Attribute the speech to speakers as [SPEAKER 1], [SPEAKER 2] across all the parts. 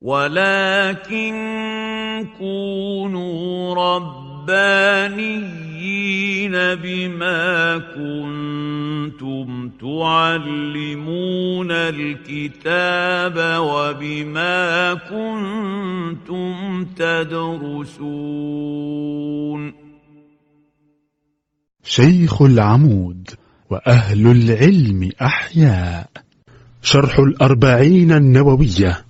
[SPEAKER 1] ولكن كونوا ربانيين بما كنتم تعلمون الكتاب وبما كنتم تدرسون
[SPEAKER 2] شيخ العمود وأهل العلم أحياء. شرح الأربعين النووية.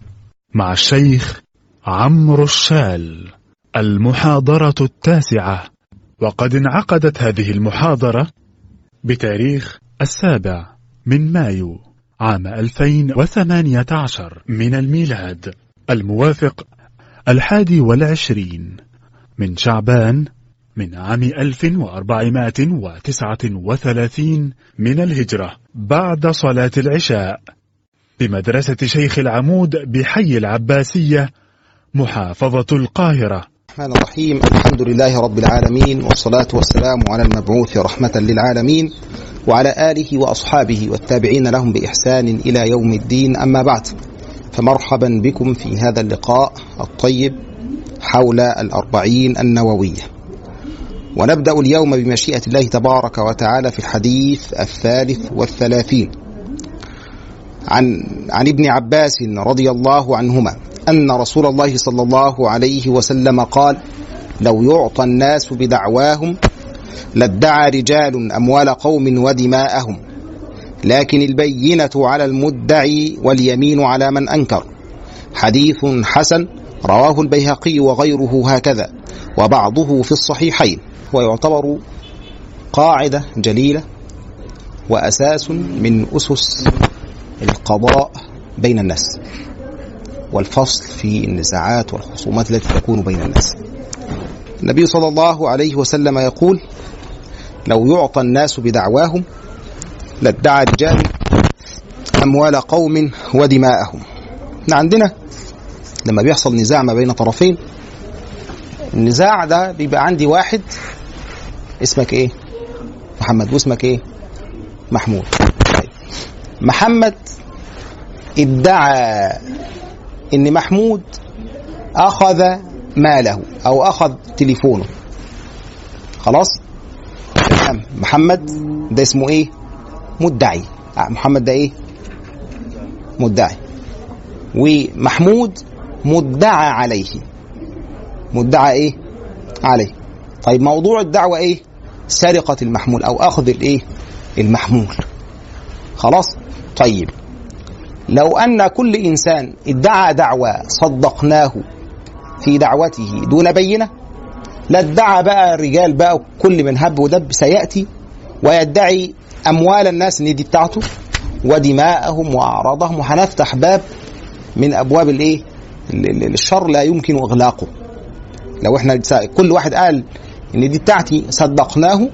[SPEAKER 2] مع الشيخ عمرو الشال المحاضرة التاسعة. وقد انعقدت هذه المحاضرة بتاريخ السابع من مايو عام 2018 من الميلاد. الموافق الحادي والعشرين من شعبان من عام 1439 من الهجرة بعد صلاة العشاء. بمدرسة شيخ العمود بحي العباسية محافظة القاهرة.
[SPEAKER 3] الرحمن الرحيم الحمد لله رب العالمين والصلاة والسلام على المبعوث رحمة للعالمين وعلى آله وأصحابه والتابعين لهم بإحسان إلى يوم الدين. أما بعد فمرحبا بكم في هذا اللقاء الطيب حول الأربعين النووية. ونبدأ اليوم بمشيئة الله تبارك وتعالى في الحديث الثالث والثلاثين. عن عن ابن عباس رضي الله عنهما أن رسول الله صلى الله عليه وسلم قال لو يعطى الناس بدعواهم لادعى رجال أموال قوم ودماءهم لكن البينة على المدعي واليمين على من أنكر. حديث حسن رواه البيهقي وغيره هكذا وبعضه في الصحيحين ويعتبر قاعدة جليلة وأساس من أسس القضاء بين الناس والفصل في النزاعات والخصومات التي تكون بين الناس. النبي صلى الله عليه وسلم يقول لو يعطى الناس بدعواهم لادعى رجال أموال قوم ودماءهم. إحنا عندنا لما بيحصل نزاع ما بين طرفين النزاع ده بيبقى عندي واحد اسمك إيه؟ محمد واسمك إيه؟ محمود. محمد ادعى إن محمود أخذ ماله أو أخذ تليفونه. خلاص؟ محمد ده اسمه إيه؟ مدعي. محمد ده إيه؟ مدعي. ومحمود مدعى عليه. مدعى إيه؟ عليه. طيب موضوع الدعوة إيه؟ سرقة المحمول أو أخذ الإيه؟ المحمول. خلاص؟ طيب. لو أن كل إنسان ادعى دعوى صدقناه في دعوته دون بينة لادعى بقى الرجال بقى كل من هب ودب سيأتي ويدعي أموال الناس إن دي بتاعته ودماءهم وأعراضهم. وهنفتح باب من أبواب الإيه؟ الشر لا يمكن إغلاقه. لو إحنا كل واحد قال إن دي بتاعتي صدقناه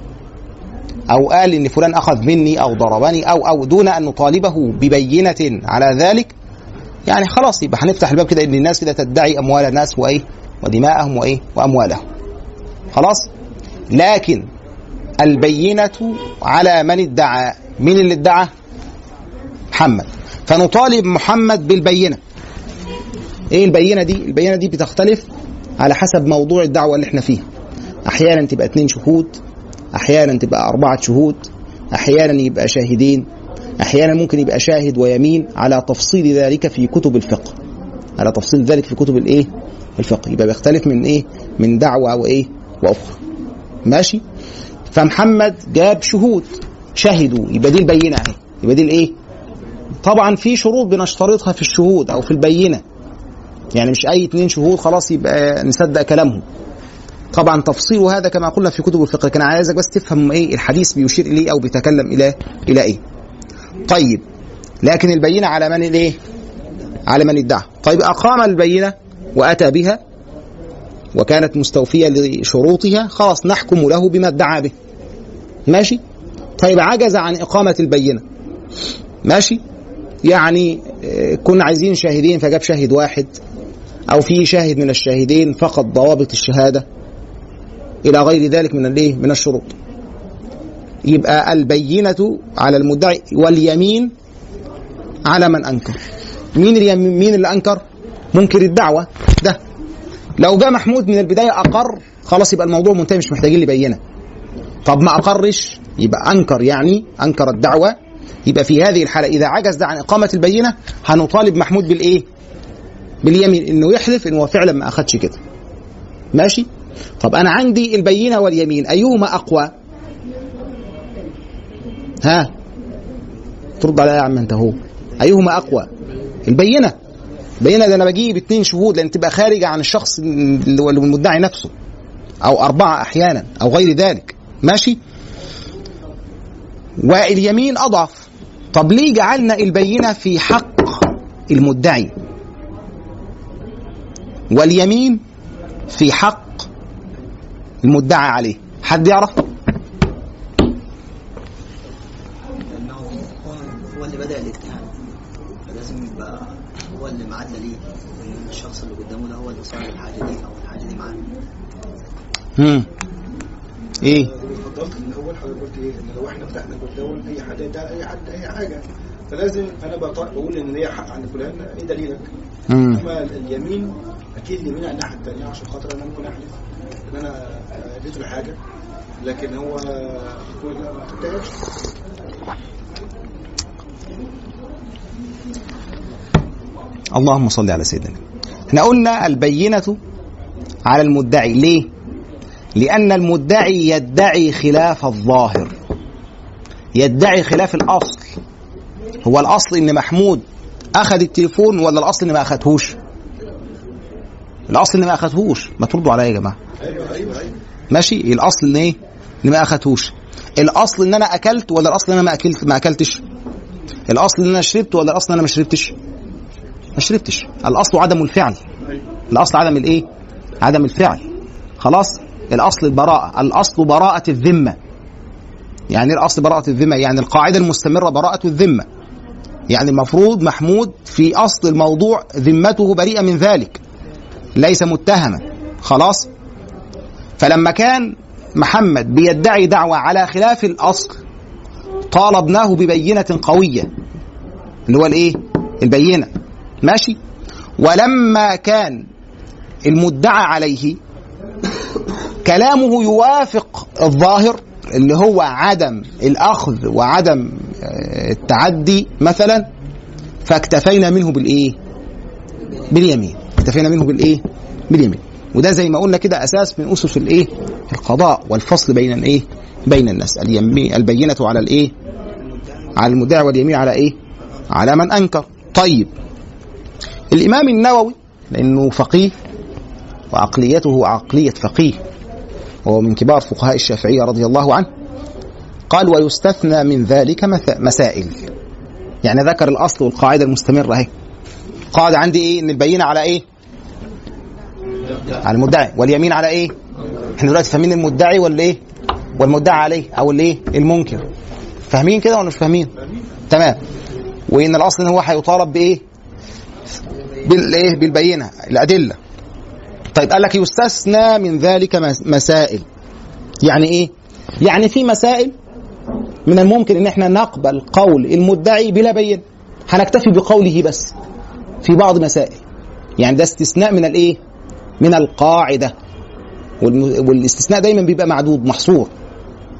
[SPEAKER 3] أو قال إن فلان أخذ مني أو ضربني أو أو دون أن نطالبه ببينة على ذلك يعني خلاص يبقى هنفتح الباب كده إن الناس كده تدعي أموال الناس وإيه ودماءهم وإيه وأموالهم. خلاص؟ لكن البينة على من ادعى مين اللي ادعى؟ محمد. فنطالب محمد بالبينة. إيه البينة دي؟ البينة دي بتختلف على حسب موضوع الدعوة اللي إحنا فيها. أحيانا تبقى اتنين شهود أحيانا تبقى أربعة شهود أحيانا يبقى شاهدين أحيانا ممكن يبقى شاهد ويمين على تفصيل ذلك في كتب الفقه. على تفصيل ذلك في كتب الإيه؟ الفقه. يبقى بيختلف من إيه؟ من دعوة وايه وأخرى. ماشي؟ فمحمد جاب شهود شهدوا. يبقى دي البينة أهي. يبقى دي الإيه؟ طبعا في شروط بنشترطها في الشهود أو في البينة. يعني مش أي اتنين شهود خلاص يبقى نصدق كلامهم. طبعا تفصيل هذا كما قلنا في كتب الفقه لكن عايزك بس تفهم إيه الحديث بيشير إليه أو بيتكلم إلى إلى إيه. طيب لكن البينة على من الايه على من ادعى. طيب أقام البينة وأتى بها وكانت مستوفية لشروطها خلاص نحكم له بما ادعى به. ماشي؟ طيب عجز عن إقامة البينة. ماشي؟ يعني كنا عايزين شاهدين فجاب شاهد واحد أو في شاهد من الشاهدين فقد ضوابط الشهادة. إلى غير ذلك من الإيه؟ من الشروط. يبقى البينة على المدعي واليمين على من أنكر. مين اليمين مين اللي أنكر؟ منكر الدعوة. ده. لو جاء محمود من البداية أقر خلاص يبقى الموضوع منتهي مش محتاجين لبينة. طب ما أقرش يبقى أنكر يعني أنكر الدعوة. يبقى في هذه الحالة إذا عجز ده عن إقامة البينة هنطالب محمود بالإيه؟ باليمين إنه يحلف إنه هو فعلا ما أخدش كده. ماشي؟ طب أنا عندي البينة واليمين أيهما أقوى؟ ها؟ ترد عليا يا عم أنت هو أيهما أقوى؟ البينة. البينة ده أنا بجيب اتنين شهود لأن تبقى خارجه عن الشخص المدعي نفسه. أو أربعة أحيانا أو غير ذلك. ماشي؟ واليمين أضعف. طب ليه جعلنا البينة في حق المدعي؟ واليمين في حق المدعى عليه. حد يعرف؟
[SPEAKER 4] هو- هو اللي بدأ الاتهام فلازم يبقى هو اللي معاه الدليل ان الشخص اللي قدامه ده هو اللي صار الحاجة دي أو الحاجة دي معاه.
[SPEAKER 3] هم. إيه؟
[SPEAKER 5] فضلت من الأول حضرتك قلت إيه؟ إن لو إحنا فتحنا بالدول أي حد ده أي حد أي حاجة. فلازم أنا بقول إن ليا حق عند فلان إيه دليلك؟
[SPEAKER 3] هم.
[SPEAKER 5] أما اليمين أكيد اليمين على الناحيه الثانية عشان خاطر أنا ممكن أحلف. ان أنا اديته الحاجة لكن هو ما
[SPEAKER 3] اللهم صل على سيدنا إحنا قلنا البينة على المدعي ليه؟ لأن المدعي يدعي خلاف الظاهر يدعي خلاف الأصل هو الأصل إن محمود أخذ التليفون ولا الأصل إن ما أخذهوش؟ الأصل إن ما أخذهوش. ما تردوا عليا يا
[SPEAKER 5] أيوه
[SPEAKER 3] ماشي؟ الأصل ان إيه؟ ان ما اخدتوش الأصل إن أنا أكلت ولا الأصل إن أنا ما اكلت ما أكلتش؟ الأصل إن أنا شربت ولا الأصل إن أنا ما شربتش؟ ما شربتش. الأصل عدم الفعل. الأصل عدم الإيه؟ عدم الفعل. خلاص؟ الأصل البراءه الأصل براءة الذمة. يعني إيه الأصل براءة الذمة؟ يعني القاعدة المستمرة براءة الذمة. يعني المفروض محمود في أصل الموضوع ذمته بريئة من ذلك. ليس متهما. خلاص؟ فلما كان محمد بيدعي دعوة على خلاف الأصل طالبناه ببينة قوية اللي هو الإيه؟ البينة. ماشي؟ ولما كان المدعى عليه كلامه يوافق الظاهر اللي هو عدم الأخذ وعدم آه، التعدي مثلا فاكتفينا منه بالإيه؟ باليمين. اكتفينا منه بالإيه؟ باليمين. وده زي ما قلنا كده أساس من أسس الإيه؟ القضاء والفصل بين الإيه؟ بين الناس. اليمين البينة على الإيه؟ على المدعي واليمين على إيه؟ على من أنكر. طيب. الإمام النووي لأنه فقيه وعقليته عقلية فقيه وهو من كبار فقهاء الشافعية رضي الله عنه قال ويستثنى من ذلك مسائل. يعني ذكر الأصل والقاعدة المستمرة أهي. قاعدة عندي إيه؟ إن البينة على إيه؟ على المدعي واليمين على إيه؟ إحنا دلوقتي فاهمين المدعي ولا إيه؟ والمدعي عليه أو الايه؟ المنكر. فاهمين كده ولا مش فاهمين؟ تمام. وإن الأصل إن هو هيطالب بإيه؟ بالايه؟ بالبينة الأدلة. طيب قال لك يستثنى من ذلك مس- مسائل. يعني إيه؟ يعني في مسائل من الممكن إن إحنا نقبل قول المدعي بلا بينه. هنكتفي بقوله بس. في بعض مسائل. يعني ده استثناء من الإيه؟ من القاعدة. والاستثناء دايما بيبقى معدود محصور.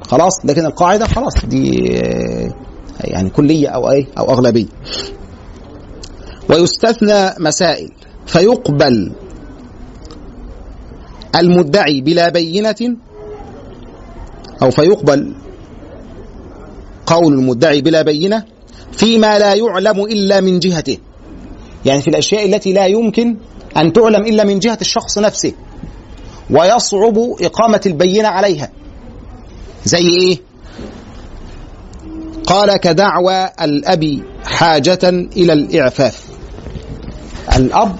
[SPEAKER 3] خلاص لكن القاعدة خلاص دي يعني كلية أو إيه أو أغلبية. ويستثنى مسائل. فيقبل المدعي بلا بينة أو فيقبل قول المدعي بلا بينة فيما لا يعلم إلا من جهته. يعني في الأشياء التي لا يمكن أن تعلم إلا من جهة الشخص نفسه ويصعب إقامة البينة عليها. زي إيه؟ قال كدعوى الأب حاجة إلى الإعفاف. الأب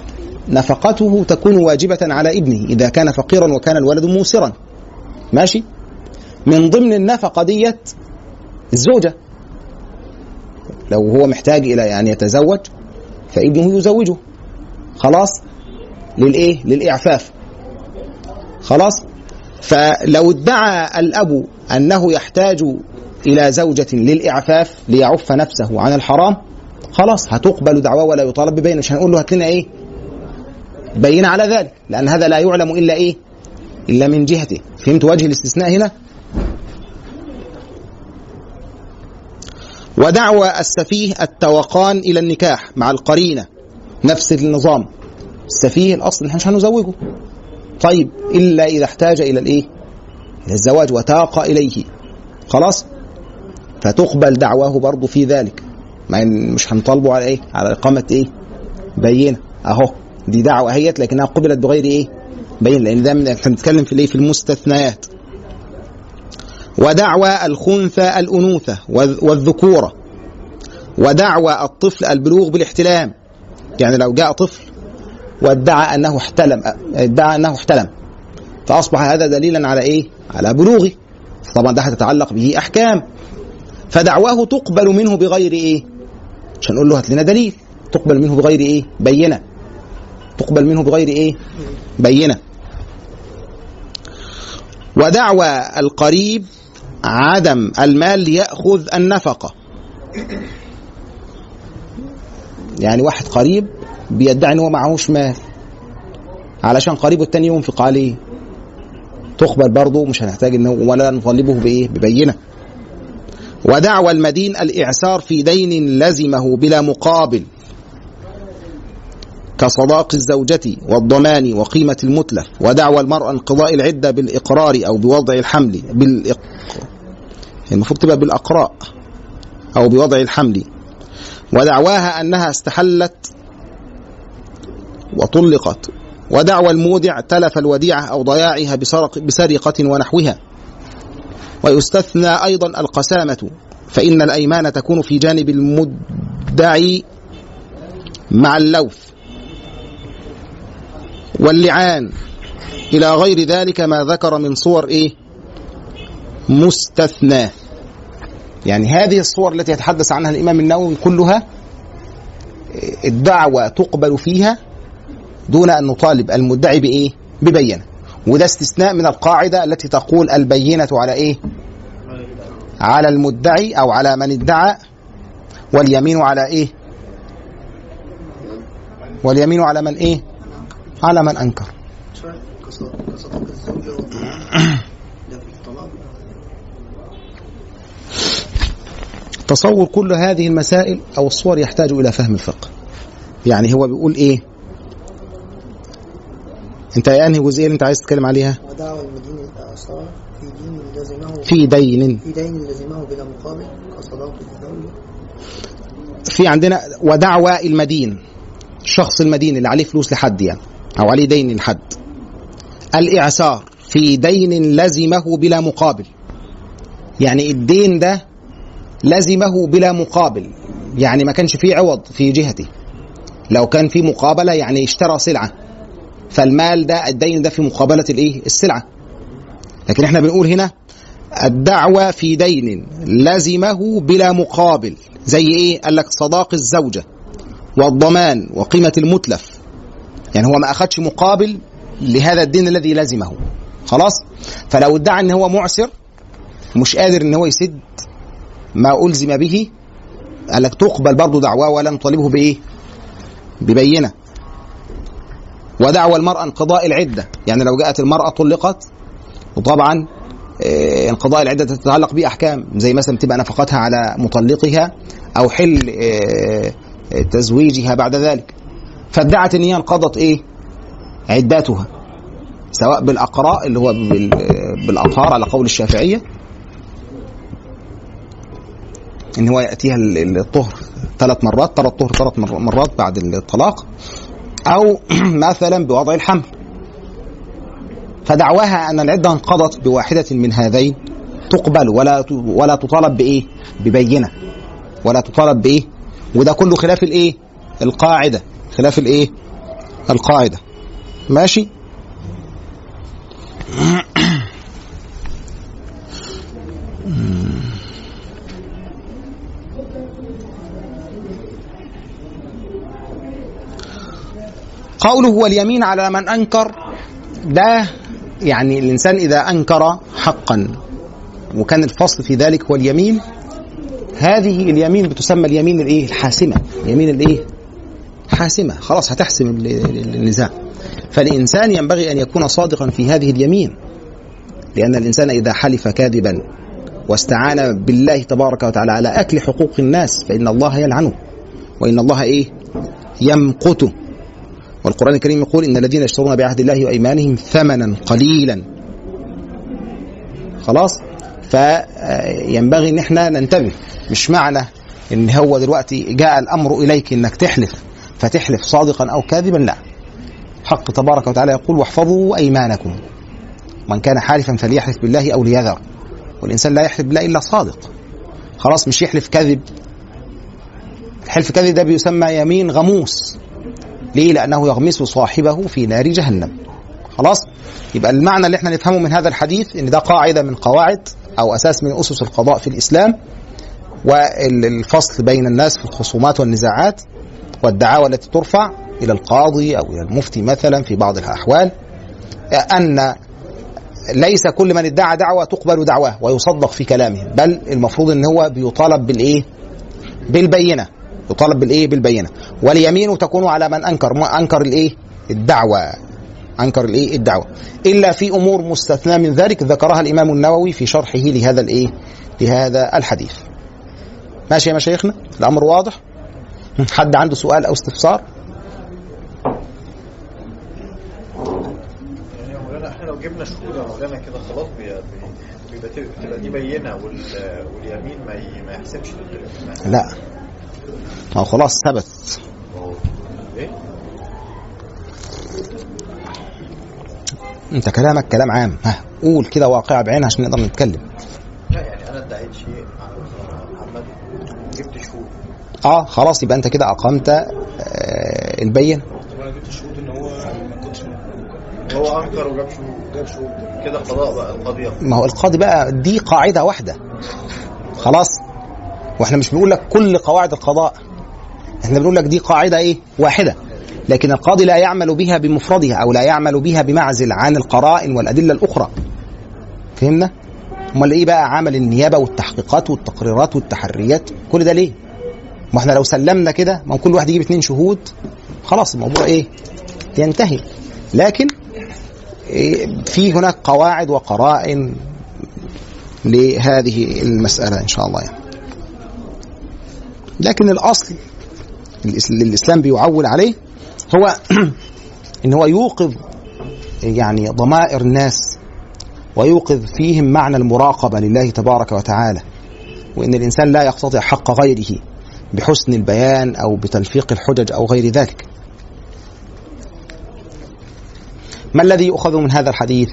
[SPEAKER 3] نفقته تكون واجبة على ابنه إذا كان فقيرا وكان الولد موسرا. ماشي؟ من ضمن النفقة ديت الزوجة. لو هو محتاج إلى أن يتزوج فابنه يزوجه. خلاص؟ للإيه؟ للإعفاف. خلاص؟ فلو ادعى الأب أنه يحتاج إلى زوجة للإعفاف ليعف نفسه عن الحرام خلاص هتقبل دعواه ولا يطالب ببينة مش هنقول له هات لنا إيه؟ بينة على ذلك لأن هذا لا يعلم إلا إيه؟ إلا من جهته. فهمت وجه الاستثناء هنا؟ ودعوى السفيه التوقان إلى النكاح مع القرينة نفس النظام. السفيه الأصل نحن مش هنزوجه. طيب إلا إذا احتاج إلى الإيه؟ إلى الزواج وتاق إليه. خلاص؟ فتقبل دعواه برضه في ذلك. ما مش هنطالبه على إيه؟ على إقامة إيه؟ بينة. أهو دي دعوة اهيت لكنها قبلت بغير إيه؟ بين لأن ده إحنا بنتكلم في الإيه؟ في المستثنيات. ودعوى الخنثى الأنوثة والذ- والذكورة. ودعوى الطفل البلوغ بالاحتلام. يعني لو جاء طفل وادعى أنه احتلم ادعى أنه احتلم. فأصبح هذا دليلا على إيه؟ على بلوغه. طبعا ده هتتعلق به أحكام. فدعواه تقبل منه بغير إيه؟ عشان نقول له هات لنا دليل. تقبل منه بغير إيه؟ بينة. تقبل منه بغير إيه؟ بينة. ودعوى القريب عدم المال ليأخذ النفقة. يعني واحد قريب بيدعي ان هو معهوش مال علشان قريبه التاني ينفق عليه تقبل برضه مش هنحتاج إنه ولا نطالبه بإيه؟ ببينة. ودعوى المدين الإعسار في دين لزمه بلا مقابل. كصداق الزوجة والضمان وقيمة المتلف. ودعوى المرأة انقضاء العدة بالإقرار أو بوضع الحمل بالإق... المفروض تبقى بالأقراء أو بوضع الحمل. ودعواها أنها استحلت وطلقت. ودعوى المودع تلف الوديعة أو ضياعها بسرق بسرقة ونحوها. ويستثنى أيضا القسامة فإن الأيمان تكون في جانب المدعي مع اللوث واللعان. إلى غير ذلك ما ذكر من صور إيه؟ مستثنى. يعني هذه الصور التي يتحدث عنها الإمام النووي كلها الدعوة تقبل فيها دون أن نطالب المدعي بإيه؟ ببينة. وده استثناء من القاعدة التي تقول البينة على إيه؟ على المدعي أو على من ادعى واليمين على إيه؟ واليمين على من إيه؟ على من أنكر. تصور كل هذه المسائل أو الصور يحتاج إلى فهم الفقه. يعني هو بيقول إيه؟ أنت يا أنهي جزئية اللي أنت عايز تتكلم عليها؟
[SPEAKER 4] ودعوى المدين الإعصار في دين لزمه
[SPEAKER 3] في دين.
[SPEAKER 4] في دين لزمه بلا مقابل. كصداق الزوجة
[SPEAKER 3] في عندنا ودعوى المدين. الشخص المدين اللي عليه فلوس لحد يعني. أو عليه دين لحد. الاعسار في دين لزمه بلا مقابل. يعني الدين ده لزمه بلا مقابل. يعني ما كانش فيه عوض في جهته لو كان في مقابلة يعني اشترى سلعه فالمال ده الدين ده في مقابلة الإيه؟ السلعة. لكن إحنا بنقول هنا الدعوة في دين لزمه بلا مقابل زي إيه؟ قال لك صداق الزوجة والضمان وقيمة المتلف. يعني هو ما أخدش مقابل لهذا الدين الذي لزمه. خلاص؟ فلو ادعى إن هو معسر مش قادر إن هو يسد ما ألزم به قال لك تقبل برضه دعواه ولا نطالبه بإيه؟ ببينة. ودعوى المرأة انقضاء العدة. يعني لو جاءت المرأة طلقت وطبعا آه، انقضاء العدة تتعلق بأحكام. زي مثلا تبقى نفقتها على مطلقها أو حل آه، آه، تزويجها بعد ذلك. فادعت إن هي انقضت إيه؟ عدتها سواء بالأقراء اللي هو بال- بالاطهار على قول الشافعية إن هو يأتيها ال- ال- الطهر. ثلاث مرات ترى الطهر ثلاث مر- مرات بعد الطلاق. أو مثلا بوضع الحمل. فدعواها أن العدة انقضت بواحدة من هذين. تقبل ولا ولا تطالب بإيه؟ ببينة. ولا تطالب بإيه؟ وده كله خلاف الإيه؟ القاعدة. خلاف الإيه؟ القاعدة. ماشي؟ قوله واليمين على من أنكر ده يعني الإنسان إذا أنكر حقا. وكان الفصل في ذلك هو اليمين هذه اليمين بتسمى اليمين الإيه؟ الحاسمة. اليمين الإيه؟ حاسمة. خلاص هتحسم ال- ال- النزاع. فالإنسان ينبغي أن يكون صادقا في هذه اليمين. لأن الإنسان إذا حلف كاذبا واستعان بالله تبارك وتعالى على أكل حقوق الناس فإن الله يلعنه. وإن الله إيه؟ يمقته. والقرآن الكريم يقول إن الذين يشترون بعهد الله وأيمانهم ثمنا قليلا. خلاص؟ فينبغي إن إحنا ننتبه. مش معنى إن هو دلوقتي جاء الأمر إليك إنك تحلف فتحلف صادقا أو كاذبا؟ لا. حق تبارك وتعالى يقول واحفظوا أيمانكم. من كان حالفا فليحلف بالله أو ليذر. والإنسان لا يحلف بالله إلا صادق. خلاص مش يحلف كذب الحلف كذب ده بيسمى يمين غموس. ليه؟ لأنه يغمس صاحبه في نار جهنم. خلاص؟ يبقى المعنى اللي إحنا نفهمه من هذا الحديث إن ده قاعدة من قواعد أو أساس من أسس القضاء في الإسلام والفصل بين الناس في الخصومات والنزاعات والدعاوى التي ترفع إلى القاضي أو إلى المفتي مثلا في بعض الأحوال أن ليس كل من ادعى دعوة تقبل دعواه ويصدق في كلامه بل المفروض إن هو بيطالب بالإيه؟ بالبينة. يطالب بالإيه؟ بالبينة. واليمين تكون على من أنكر. ما أنكر الإيه؟ الدعوة. أنكر الإيه؟ الدعوة. إلا في أمور مستثنى من ذلك ذكرها الإمام النووي في شرحه لهذا الإيه؟ لهذا الحديث. ماشي يا مشايخنا؟ الأمر واضح؟ حد عنده سؤال أو استفسار؟
[SPEAKER 6] يعني مولانا إحنا لو جبنا شهود يا مولانا كده خلاص بي- بي- بيبقى بتبقى دي بينة وال- واليمين ما يحسبش
[SPEAKER 3] لا. ما هو خلاص ثبت؟ انت كلامك كلام عام. ها قول كده واقعة بعينها عشان نقدر نتكلم.
[SPEAKER 6] لا يعني أنا ادعيت شيء محمد. جبت شهود.
[SPEAKER 3] آه خلاص يبقى انت كده أقمت آه البين.
[SPEAKER 5] طب أنا جبت شهود إن هو ما كنتش
[SPEAKER 6] هو أنكر وجاب شهود.
[SPEAKER 5] جاب شهود.
[SPEAKER 6] كده قضاء بقى القاضي يقضي.
[SPEAKER 3] ما هو القاضي بقى دي قاعدة واحدة. خلاص. وإحنا مش بنقول لك كل قواعد القضاء. إحنا بنقول لك دي قاعدة إيه؟ واحدة. لكن القاضي لا يعمل بها بمفردها أو لا يعمل بها بمعزل عن القرائن والأدلة الأخرى. فهمنا؟ أمال إيه بقى عمل النيابة والتحقيقات والتقريرات والتحريات؟ كل ده ليه؟ ما إحنا لو سلمنا كده ما كل واحد يجيب اتنين شهود خلاص الموضوع إيه؟ ينتهي. لكن إيه، في هناك قواعد وقرائن لهذه المسألة إن شاء الله. يعني. لكن الأصل اللي الإسلام بيعول عليه هو إن هو يوقظ يعني ضمائر الناس ويوقظ فيهم معنى المراقبة لله تبارك وتعالى وإن الإنسان لا يقتطع حق غيره بحسن البيان أو بتلفيق الحجج أو غير ذلك. ما الذي يؤخذ من هذا الحديث؟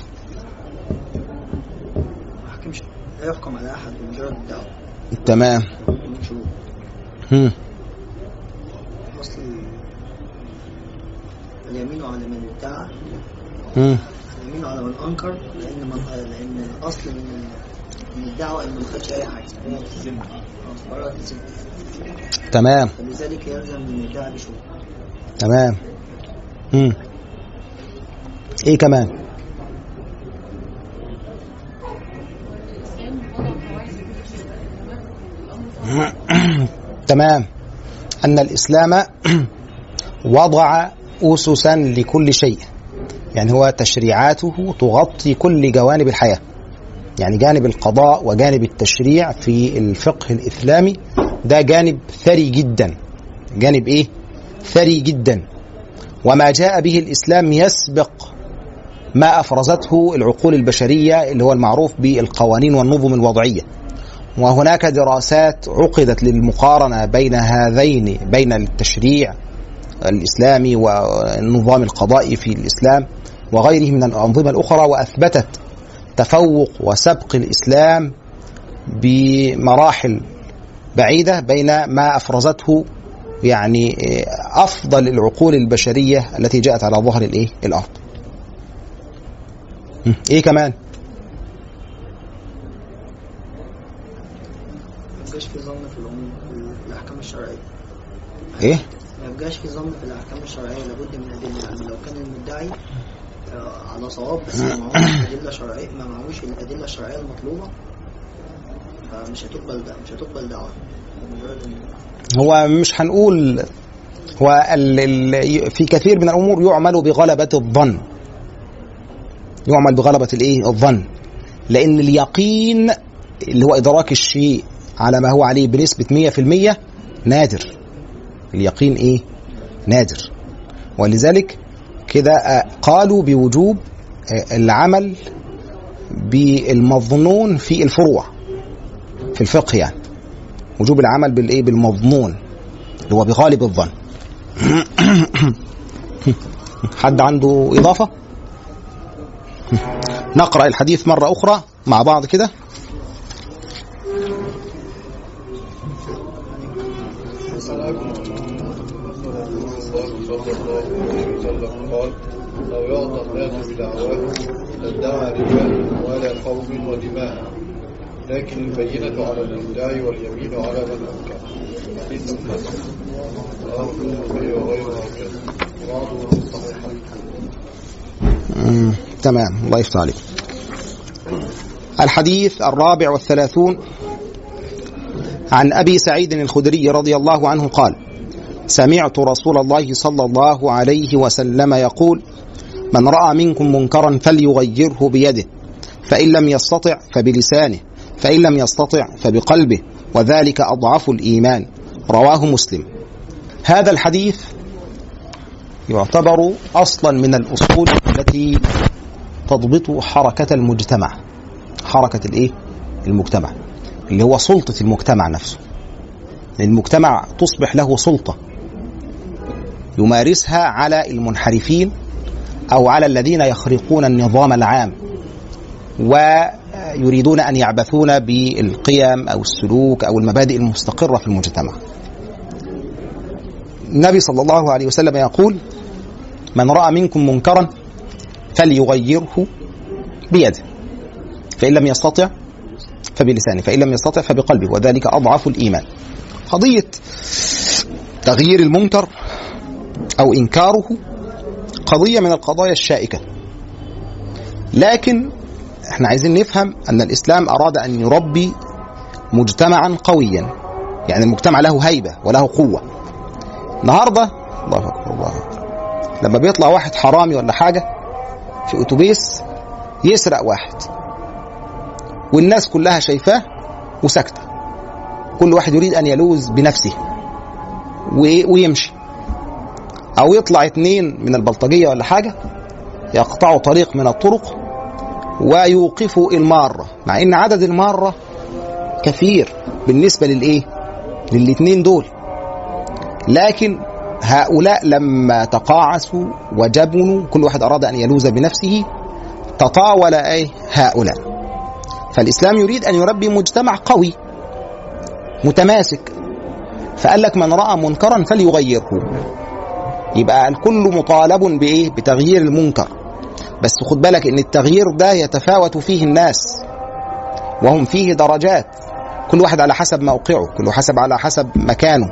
[SPEAKER 4] لا يحكم على أحد بمجرد الدعوة.
[SPEAKER 3] تمام. هم.
[SPEAKER 4] اصل اليمين على من ادعى
[SPEAKER 3] هم.
[SPEAKER 4] اليمين على من أنكر لأن من لأن الاصل من من الدعوة ان ما خدش أي حاجة
[SPEAKER 3] تمام
[SPEAKER 4] فلذلك يلزم من يدعي بشهود
[SPEAKER 3] تمام هم. إيه كمان تمام. أن الإسلام وضع اسسا لكل شيء. يعني هو تشريعاته تغطي كل جوانب الحياة. يعني جانب القضاء وجانب التشريع في الفقه الإسلامي ده جانب ثري جدا. جانب إيه؟ ثري جدا. وما جاء به الإسلام يسبق ما أفرزته العقول البشرية اللي هو المعروف بالقوانين والنظم الوضعية. وهناك دراسات عقدت للمقارنة بين هذين بين التشريع الإسلامي والنظام القضائي في الإسلام وغيره من الأنظمة الأخرى وأثبتت تفوق وسبق الإسلام بمراحل بعيدة بين ما أفرزته يعني أفضل العقول البشرية التي جاءت على ظهر الإيه؟ الأرض. م. إيه كمان
[SPEAKER 4] ما يبقاش في ظن في العموم في الاحكام الشرعيه
[SPEAKER 3] إيه؟
[SPEAKER 4] ما يبقاش في ظن في الأحكام الشرعية لابد من ادله يعني لو كان المدعي آه، على صواب بس ما معهوش أدلة شرعية ما معهوش الأدلة الشرعية المطلوبة فمش هتقبل ده مش هتقبل دعوه
[SPEAKER 3] هو مش هنقول ال- في كثير من الأمور يعمل بغلبة الظن. يعمل بغلبة الإيه؟ الظن. لأن اليقين اللي هو إدراك الشيء على ما هو عليه بنسبة 100% نادر. اليقين إيه؟ نادر. ولذلك كده آه، قالوا بوجوب آه، العمل بالمظنون في الفروع في الفقه يعني. وجوب العمل بالايه بالمظنون اللي هو بغالب الظن. حد عنده إضافة؟ نقرأ الحديث مرة أخرى مع بعض كده.
[SPEAKER 6] صلى الله عليه وسلم قال لو يعطى الناس بدعواه لادعى رجال اموال قوم ودماء لكن البينة على المدعي واليمين على من أنكر. حديث حسن رواه البخاري وغيره
[SPEAKER 3] تمام. الله يفتح عليك. الحديث الرابع والثلاثون. عن أبي سعيد الخدري رضي الله عنه قال سمعت رسول الله صلى الله عليه وسلم يقول من رأى منكم منكرا فليغيره بيده فإن لم يستطع فبلسانه فإن لم يستطع فبقلبه وذلك أضعف الإيمان. رواه مسلم. هذا الحديث يعتبر أصلا من الأصول التي تضبط حركة المجتمع حركة الإيه؟ المجتمع اللي هو سلطة المجتمع نفسه. المجتمع تصبح له سلطة. يمارسها على المنحرفين أو على الذين يخرقون النظام العام ويريدون أن يعبثون بالقيم أو السلوك أو المبادئ المستقرة في المجتمع. النبي صلى الله عليه وسلم يقول من رأى منكم منكرا فليغيره بيده فإن لم يستطع فبلسانه فإن لم يستطع فبقلبه وذلك أضعف الإيمان. قضية تغيير المنكر أو إنكاره قضية من القضايا الشائكة. لكن إحنا عايزين نفهم أن الإسلام أراد أن يربي مجتمعا قويا. يعني المجتمع له هيبة وله قوة. النهارده الله أكبر الله أكبر. لما بيطلع واحد حرامي ولا حاجة في أتوبيس يسرق واحد. والناس كلها شايفاه وساكتة. كل واحد يريد أن يلوذ بنفسه ويمشي. أو يطلع اتنين من البلطجية ولا حاجة يقطعوا طريق من الطرق ويوقفوا المارة. مع إن عدد المارة كثير بالنسبة للإيه؟ للاتنين دول. لكن هؤلاء لما تقاعسوا وجبنوا كل واحد أراد أن يلوذ بنفسه تطاول اي هؤلاء. فالإسلام يريد أن يربي مجتمع قوي متماسك. فقال لك من رأى منكرا فليغيره. يبقى الكل مطالب بإيه؟ بتغيير المنكر. بس خد بالك إن التغيير ده يتفاوت فيه الناس وهم فيه درجات. كل واحد على حسب موقعه كل حسب على حسب مكانه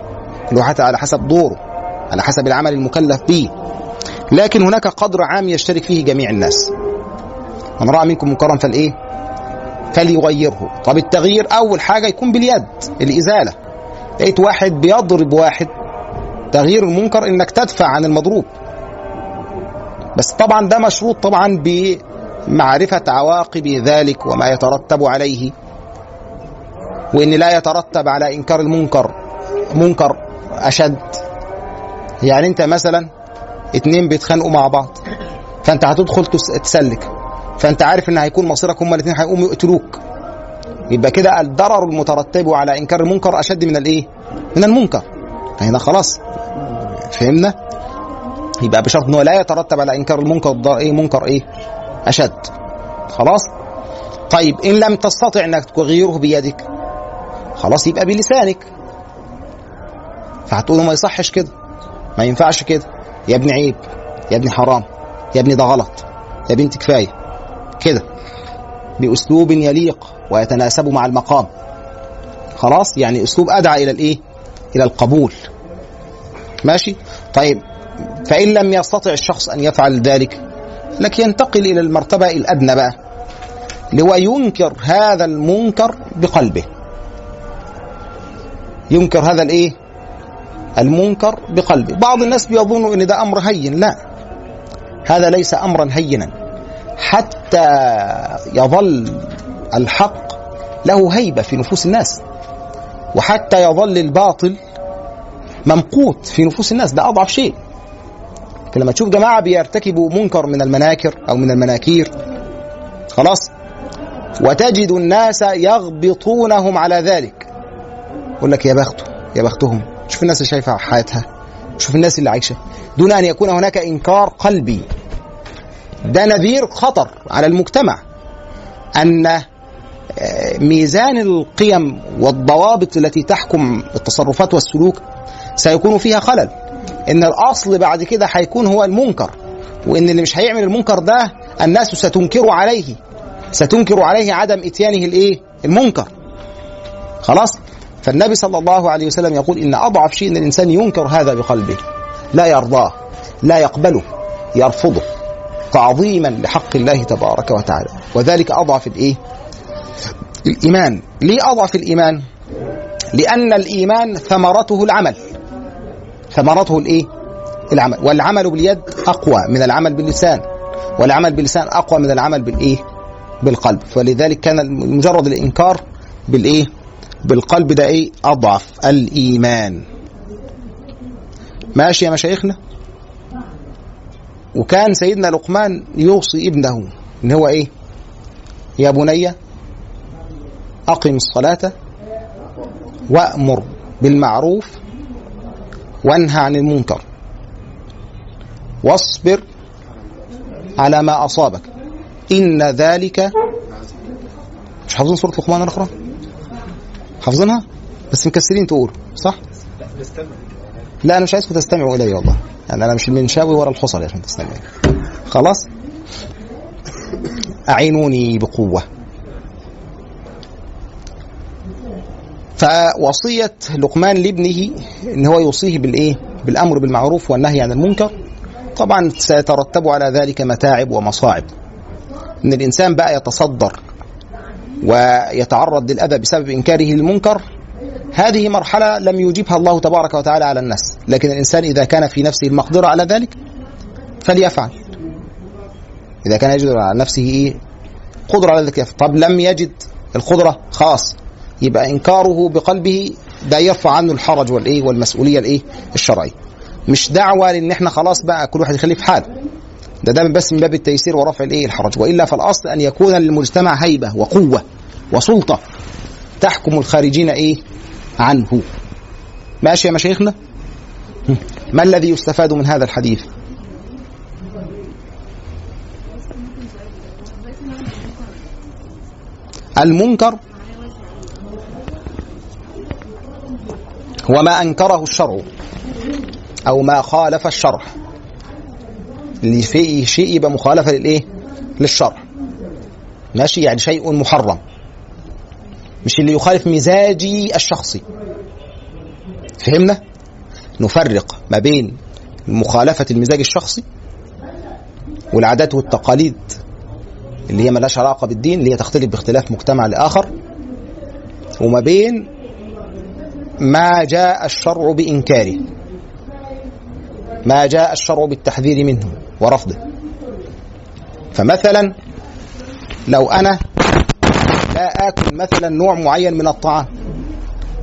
[SPEAKER 3] كل واحد على حسب دوره على حسب العمل المكلف به. لكن هناك قدر عام يشترك فيه جميع الناس. من رأى منكم منكرا فالإيه؟ فليغيره. طب التغيير أول حاجة يكون باليد الإزالة. لقيت واحد بيضرب واحد تغيير المنكر إنك تدفع عن المضروب. بس طبعا ده مشروط طبعا بمعرفة عواقب ذلك وما يترتب عليه. وإن لا يترتب على إنكار المنكر منكر أشد. يعني أنت مثلا اتنين بيتخانقوا مع بعض فأنت هتدخل تس- تسلك. فأنت عارف إن هيكون مصيرك هما الاثنين هيقوموا يقتلوك. يبقى كده الضرر المترتب على إنكار المنكر أشد من الإيه؟ من المنكر. فهنا خلاص. فهمنا؟ يبقى بشرط انه لا يترتب على إنكار المنكر ضر- إيه منكر إيه؟ أشد. خلاص؟ طيب إن لم تستطع إنك تغيره بيدك خلاص يبقى بلسانك. فهتقول ما يصحش كده. ما ينفعش كده. يا ابني عيب. يا ابني حرام. يا ابني ده غلط. يا بنت كفاية. كده. بأسلوب يليق ويتناسب مع المقام. خلاص؟ يعني أسلوب أدعى إلى الإيه؟ إلى القبول. ماشي؟ طيب فإن لم يستطع الشخص أن يفعل ذلك لك ينتقل إلى المرتبة الأدنى بقى هو ينكر هذا المنكر بقلبه. ينكر هذا الإيه؟ المنكر بقلبه. بعض الناس بيظن إن ده أمر هين لا. هذا ليس امرا هينا. حتى يظل الحق له هيبة في نفوس الناس. وحتى يظل الباطل ممقوت في نفوس الناس. ده أضعف شيء. لما تشوف جماعة بيرتكبوا منكر من المناكر أو من المناكير خلاص. وتجد الناس يغبطونهم على ذلك. يقول لك يا بخته يا بختهم شوف الناس اللي شايفة حياتها شوف الناس اللي عايشة. دون أن يكون هناك إنكار قلبي. ده نذير خطر على المجتمع. أن آه، ميزان القيم والضوابط التي تحكم التصرفات والسلوك سيكون فيها خلل. إن الأصل بعد كده هيكون هو المنكر وإن اللي مش هيعمل المنكر ده الناس ستنكر عليه ستنكر عليه عدم إتيانه الإيه؟ المنكر. خلاص؟ فالنبي صلى الله عليه وسلم يقول إن أضعف شيء إن الإنسان ينكر هذا بقلبه لا يرضاه لا يقبله يرفضه تعظيما لحق الله تبارك وتعالى. وذلك أضعف الإيه؟ الإيمان. ليه أضعف الإيمان؟ لأن الإيمان ثمرته العمل. ثمرته الإيه؟ العمل. والعمل باليد أقوى من العمل باللسان. والعمل باللسان أقوى من العمل بالإيه؟ بالقلب. فلذلك كان مجرد الإنكار بالإيه؟ بالقلب ده إيه؟ أضعف الإيمان. ماشي يا مشايخنا؟ وكان سيدنا لقمان يوصي ابنه إن هو إيه؟ يا بني أقم الصلاة وأمر بالمعروف وانهى عن المنكر. واصبر على ما أصابك. إن ذلك مش حافظين سورة لقمان الأخرى؟ حافظينها؟ بس مكسرين تقولوا صح؟ لا أنا مش عايزكم تستمعوا إلي والله. يعني أنا مش المنشاوي ورا الحصل عشان تستمعوا خلاص؟ أعينوني بقوة. فوصية لقمان لابنه إن هو يوصيه بالايه؟ بالأمر بالمعروف والنهي عن المنكر. طبعا سيترتب على ذلك متاعب ومصاعب. إن الإنسان بقى يتصدر ويتعرض للأذى بسبب إنكاره للمنكر هذه مرحلة لم يجيبها الله تبارك وتعالى على الناس. لكن الإنسان إذا كان في نفسه المقدرة على ذلك فليفعل. إذا كان يجد على نفسه إيه؟ قدرة على ذلك. طب لم يجد القدرة خلاص. يبقى إنكاره بقلبه ده يرفع عنه الحرج والإيه والمسؤولية الإيه الشرعية. مش دعوة لأن إحنا خلاص بقى كل واحد يخليه في حاله ده ده بس من باب التيسير ورفع الإيه الحرج. وإلا فالأصل أن يكون للمجتمع هيبة وقوة وسلطة تحكم الخارجين إيه عنه. ماشي يا مشايخنا؟ ما الذي يستفاد من هذا الحديث؟ المنكر هو ما أنكره الشرع أو ما خالف الشرع. اللي فيه شيء يبقى مخالفة للإيه؟ للشرع. ماشي؟ يعني شيء محرم. مش اللي يخالف مزاجي الشخصي. فهمنا؟ نفرق ما بين مخالفة المزاج الشخصي والعادات والتقاليد اللي هي ملهاش علاقة بالدين اللي هي تختلف باختلاف مجتمع لآخر وما بين ما جاء الشرع بإنكاره. ما جاء الشرع بالتحذير منه ورفضه. فمثلا لو أنا لا آكل مثلا نوع معين من الطعام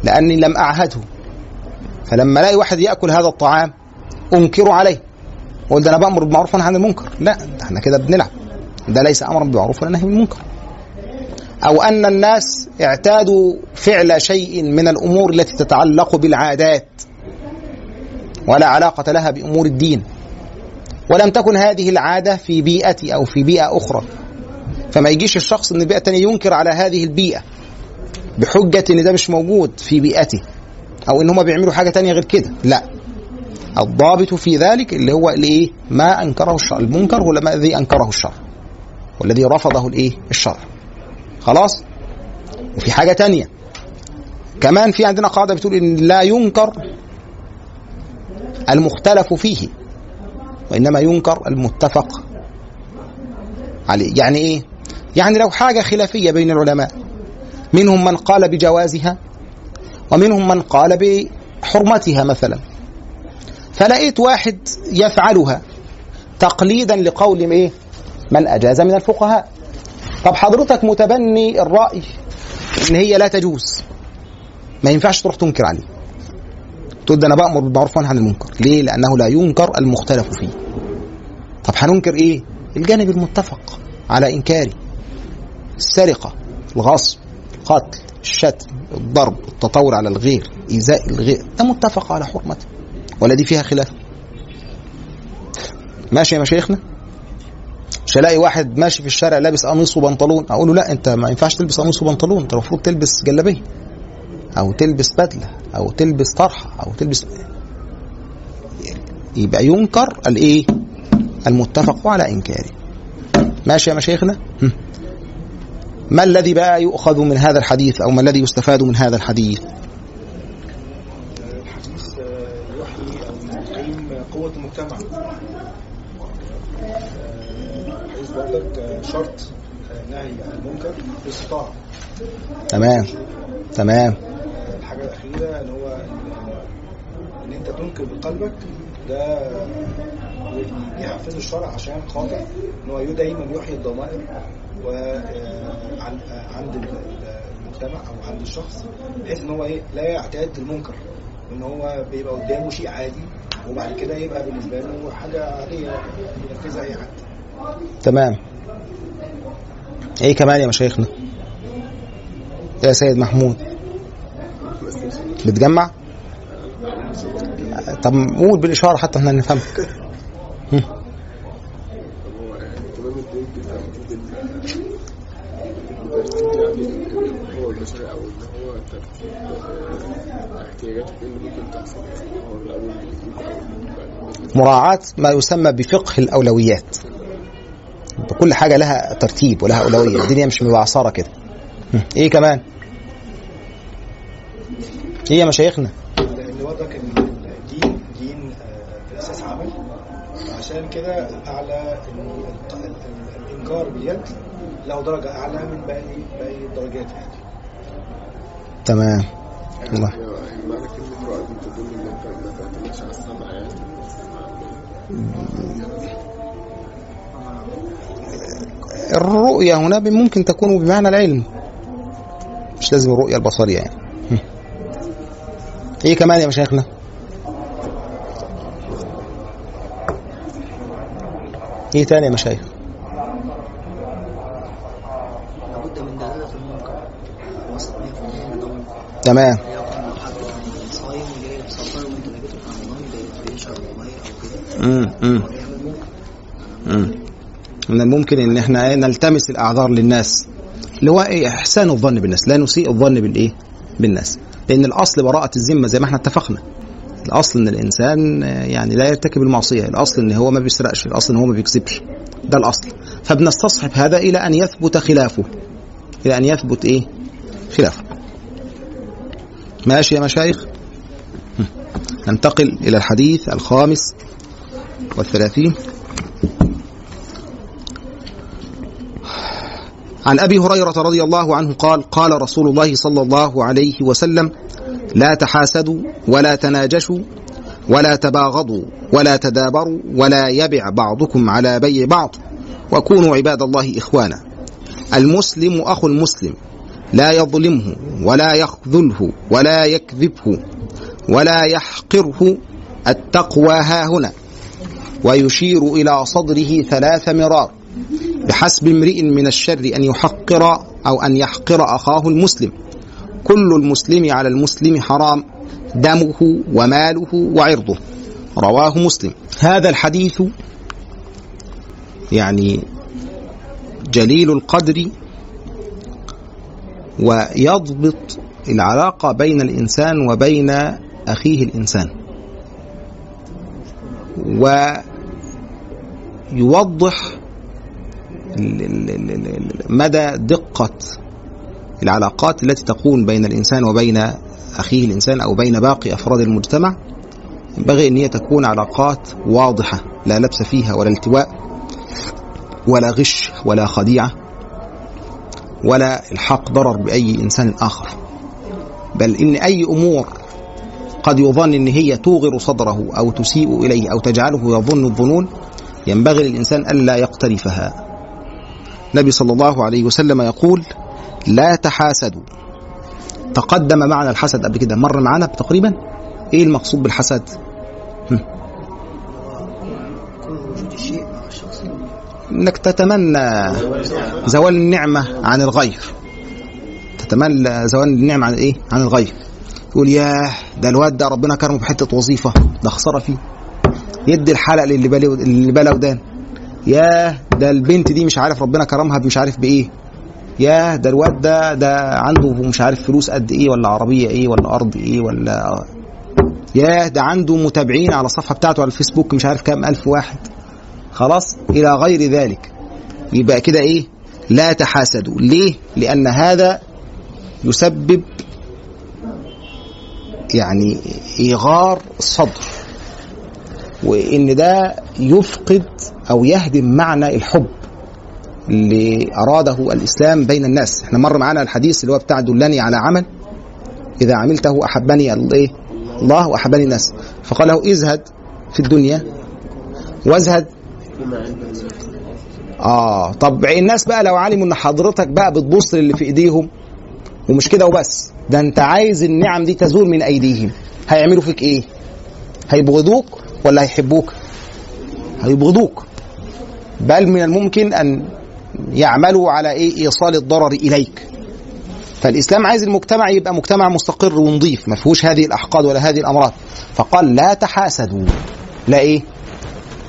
[SPEAKER 3] لأني لم أعهده فلما ألاقي واحد يأكل هذا الطعام أنكره عليه. أقول ده أنا بأمر بالمعروف ونهى عن المنكر. لا إحنا كده بنلعب. ده ليس امرا بالمعروف ولا نهي عن المنكر. أو أن الناس اعتادوا فعل شيء من الأمور التي تتعلق بالعادات ولا علاقة لها بأمور الدين. ولم تكن هذه العادة في بيئتي أو في بيئة أخرى. فما يجيش الشخص من بيئه تانية ينكر على هذه البيئة بحجة إن ده مش موجود في بيئته أو إن هم بيعملوا حاجة تانية غير كده. لا. الضابط في ذلك اللي هو الإيه؟ ما أنكره الشرع المنكر هو الذي أنكره الشرع والذي رفضه الإيه؟ الشرع. خلاص؟ وفي حاجة تانية. كمان في عندنا قاعدة بتقول إن لا ينكر المختلف فيه وإنما ينكر المتفق عليه. يعني إيه؟ يعني لو حاجة خلافية بين العلماء منهم من قال بجوازها ومنهم من قال بحرمتها مثلا. فلقيت واحد يفعلها تقليدا لقول إيه؟ من أجاز من الفقهاء. طب حضرتك متبني الرأي إن هي لا تجوز. ما ينفعش تروح تنكر عليه. تقول ده أنا بأمر بالمعروف وأنهى عن المنكر. ليه؟ لأنه لا ينكر المختلف فيه. طب هننكر إيه؟ الجانب المتفق على انكاره السرقة الغصب القتل الشتم الضرب التطور على الغير إيذاء الغير. ده متفق على حرمته. ولا دي فيها خلاف؟ ماشي يا مشايخنا؟ مش هلاقي واحد ماشي في الشارع لابس قميص وبنطلون. أقول له لا أنت ما ينفعش تلبس قميص وبنطلون. أنت المفروض تلبس جلابية. أو تلبس بدلة أو تلبس طرحة أو تلبس يبقى ينكر الإيه؟ المتفق على إنكاره. ماشي يا مشايخنا. ما الذي بقى يؤخذ من هذا الحديث أو ما الذي يستفاد من هذا الحديث؟
[SPEAKER 5] آه، يقيم قوة المجتمع. آه، آه، شرط آه، نهي عن المنكر باستطاعة
[SPEAKER 3] تمام. تمام.
[SPEAKER 5] آه، الحاجة الأخيرة اللي هو إن- إن أنت تنكر بقلبك ده بيحفزه الشرع عشان خاطر إن هو دايما يحيي الضمائر وعند المجتمع أو عند الشخص بحيث إن هو إيه لا يعتاد المنكر. إن هو بيبقى قدامه شيء عادي وبعد كده يبقى بالنسبة له حاجة عادية ينفذها أي حد.
[SPEAKER 3] تمام. إيه كمان يا مشايخنا؟ يا سيد محمود. بتجمع؟ طب قول بالإشارة حتى إحنا نفهمك. مراعاة ما يسمى بفقه الأولويات. كل حاجة لها ترتيب ولها أولوية. الدنيا مش مبعصرة كده. إيه كمان؟ إيه يا مشايخنا؟
[SPEAKER 5] لأن برضك الدين دين آه، في الاساس عمل. عشان كده أعلى ال- ال- ال- الإنكار باليد له درجة أعلى من باقي باقي الدرجات يعني.
[SPEAKER 3] تمام. الله. الرؤية هنا ممكن تكون بمعنى العلم مش لازم الرؤية البصرية يعني. إيه كمان يا مشايخنا إيه تاني يا مشايخ
[SPEAKER 4] لابد من دلالة المنكر وسط 100% من ده منكر
[SPEAKER 3] تمام
[SPEAKER 4] كده
[SPEAKER 3] امم امم
[SPEAKER 4] هو بيعمل منكر
[SPEAKER 3] مم. من الممكن إن إحنا إيه نلتمس الأعذار للناس. اللي هو إيه إحسان الظن بالناس لا نسيء الظن بالإيه؟ بالناس. لأن الأصل براءة الذمة زي ما إحنا اتفقنا. الأصل إن الإنسان يعني لا يرتكب المعصية الأصل إن هو ما بيسرقش الأصل إن هو ما بيكذبش ده الأصل. فبنستصحب هذا إلى أن يثبت خلافه. إلى أن يثبت إيه؟ خلافه. ماشي يا مشايخ. ننتقل إلى الحديث الخامس والثلاثين. عن أبي هريرة رضي الله عنه قال قال رسول الله صلى الله عليه وسلم لا تحاسدوا ولا تناجشوا ولا تباغضوا ولا تدابروا ولا يبع بعضكم على بيع بعض. وكونوا عباد الله إخوانا. المسلم أخو المسلم لا يظلمه ولا يخذله ولا يكذبه ولا يحقره التقوى ها هنا. ويشير إلى صدره ثلاث مرار. بحسب امرئ من الشر أن يحقر أو أن يحقر أخاه المسلم. كل المسلم على المسلم حرام دمه وماله وعرضه. رواه مسلم. هذا الحديث يعني جليل القدر ويضبط العلاقة بين الإنسان وبين أخيه الإنسان. ويوضح ال- ال- ال- ال- ال- مدى دقة العلاقات التي تكون بين الإنسان وبين أخيه الإنسان أو بين باقي أفراد المجتمع؟ ينبغي أن هي تكون علاقات واضحة لا لبس فيها ولا التواء ولا غش ولا خديعة ولا الحاق ضرر بأي إنسان آخر. بل إن أي أمور قد يظن إن هي توغر صدره أو تسيء إليه أو تجعله يظن الظنون ينبغي للإنسان ألا يقترفها. النبي صلى الله عليه وسلم يقول لا تحاسدوا. تقدم معنى الحسد قبل كده. مر معانا تقريبا؟ إيه المقصود بالحسد؟ إنك تتمنى زوال النعمة عن الغير. تتمنى زوال النعمة عن إيه؟ عن الغير. تقول ياه ده الواد ده ربنا كرمه بحتة وظيفة ده خسارة فيه. يدي الحلق للي بلا ودان ياه ده البنت دي مش عارف ربنا كرمها مش عارف بإيه. ياه ده الواد ده ده عنده مش عارف فلوس قد إيه ولا عربية إيه ولا أرض إيه ولا ياه ده عنده متابعين على الصفحة بتاعته على الفيسبوك مش عارف كام ألف واحد. خلاص إلى غير ذلك. يبقى كده إيه؟ لا تحاسدوا. ليه؟ لأن هذا يسبب يعني إيغار الصدر وإن ده يفقد أو يهدم معنى الحب اللي أراده الإسلام بين الناس. إحنا مر معانا الحديث اللي هو بتاع دلني على عمل. إذا عملته أحبني الله الله وأحبني الناس. فقال له ازهد في الدنيا وازهد. آه طب الناس بقى لو علموا إن حضرتك بقى بتبص للي في إيديهم ومش كده وبس. ده أنت عايز النعم دي تزول من أيديهم. هيعملوا فيك إيه؟ هيبغضوك ولا هيحبوك هيبغضوك. بل من الممكن أن يعملوا على إيه؟ إيصال الضرر إليك. فالإسلام عايز المجتمع يبقى مجتمع مستقر ونظيف ما فيهوش هذه الأحقاد ولا هذه الأمراض. فقال لا تحاسدوا. لا إيه؟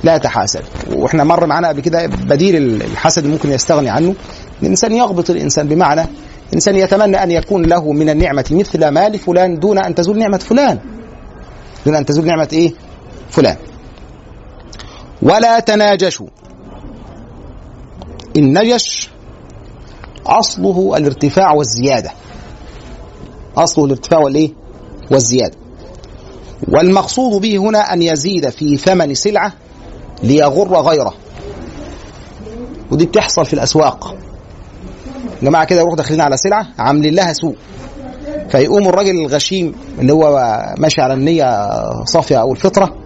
[SPEAKER 3] لا تحاسد وإحنا مر معانا قبل كده بديل الحسد ممكن يستغني عنه. الإنسان يغبط الإنسان بمعنى الإنسان يتمنى أن يكون له من النعمة مثل ما لفلان دون أن تزول نعمة فلان. دون أن تزول نعمة إيه؟ فلان. ولا تناجشوا. النجش أصله الارتفاع والزيادة. أصله الارتفاع والإيه؟ والزيادة. والمقصود به هنا أن يزيد في ثمن سلعة ليغر غيره. ودي بتحصل في الأسواق. جماعة كده يروحوا داخلين على سلعة عاملين لها سوق. فيقوم الراجل الغشيم اللي هو ماشي على النية صافية أو الفطرة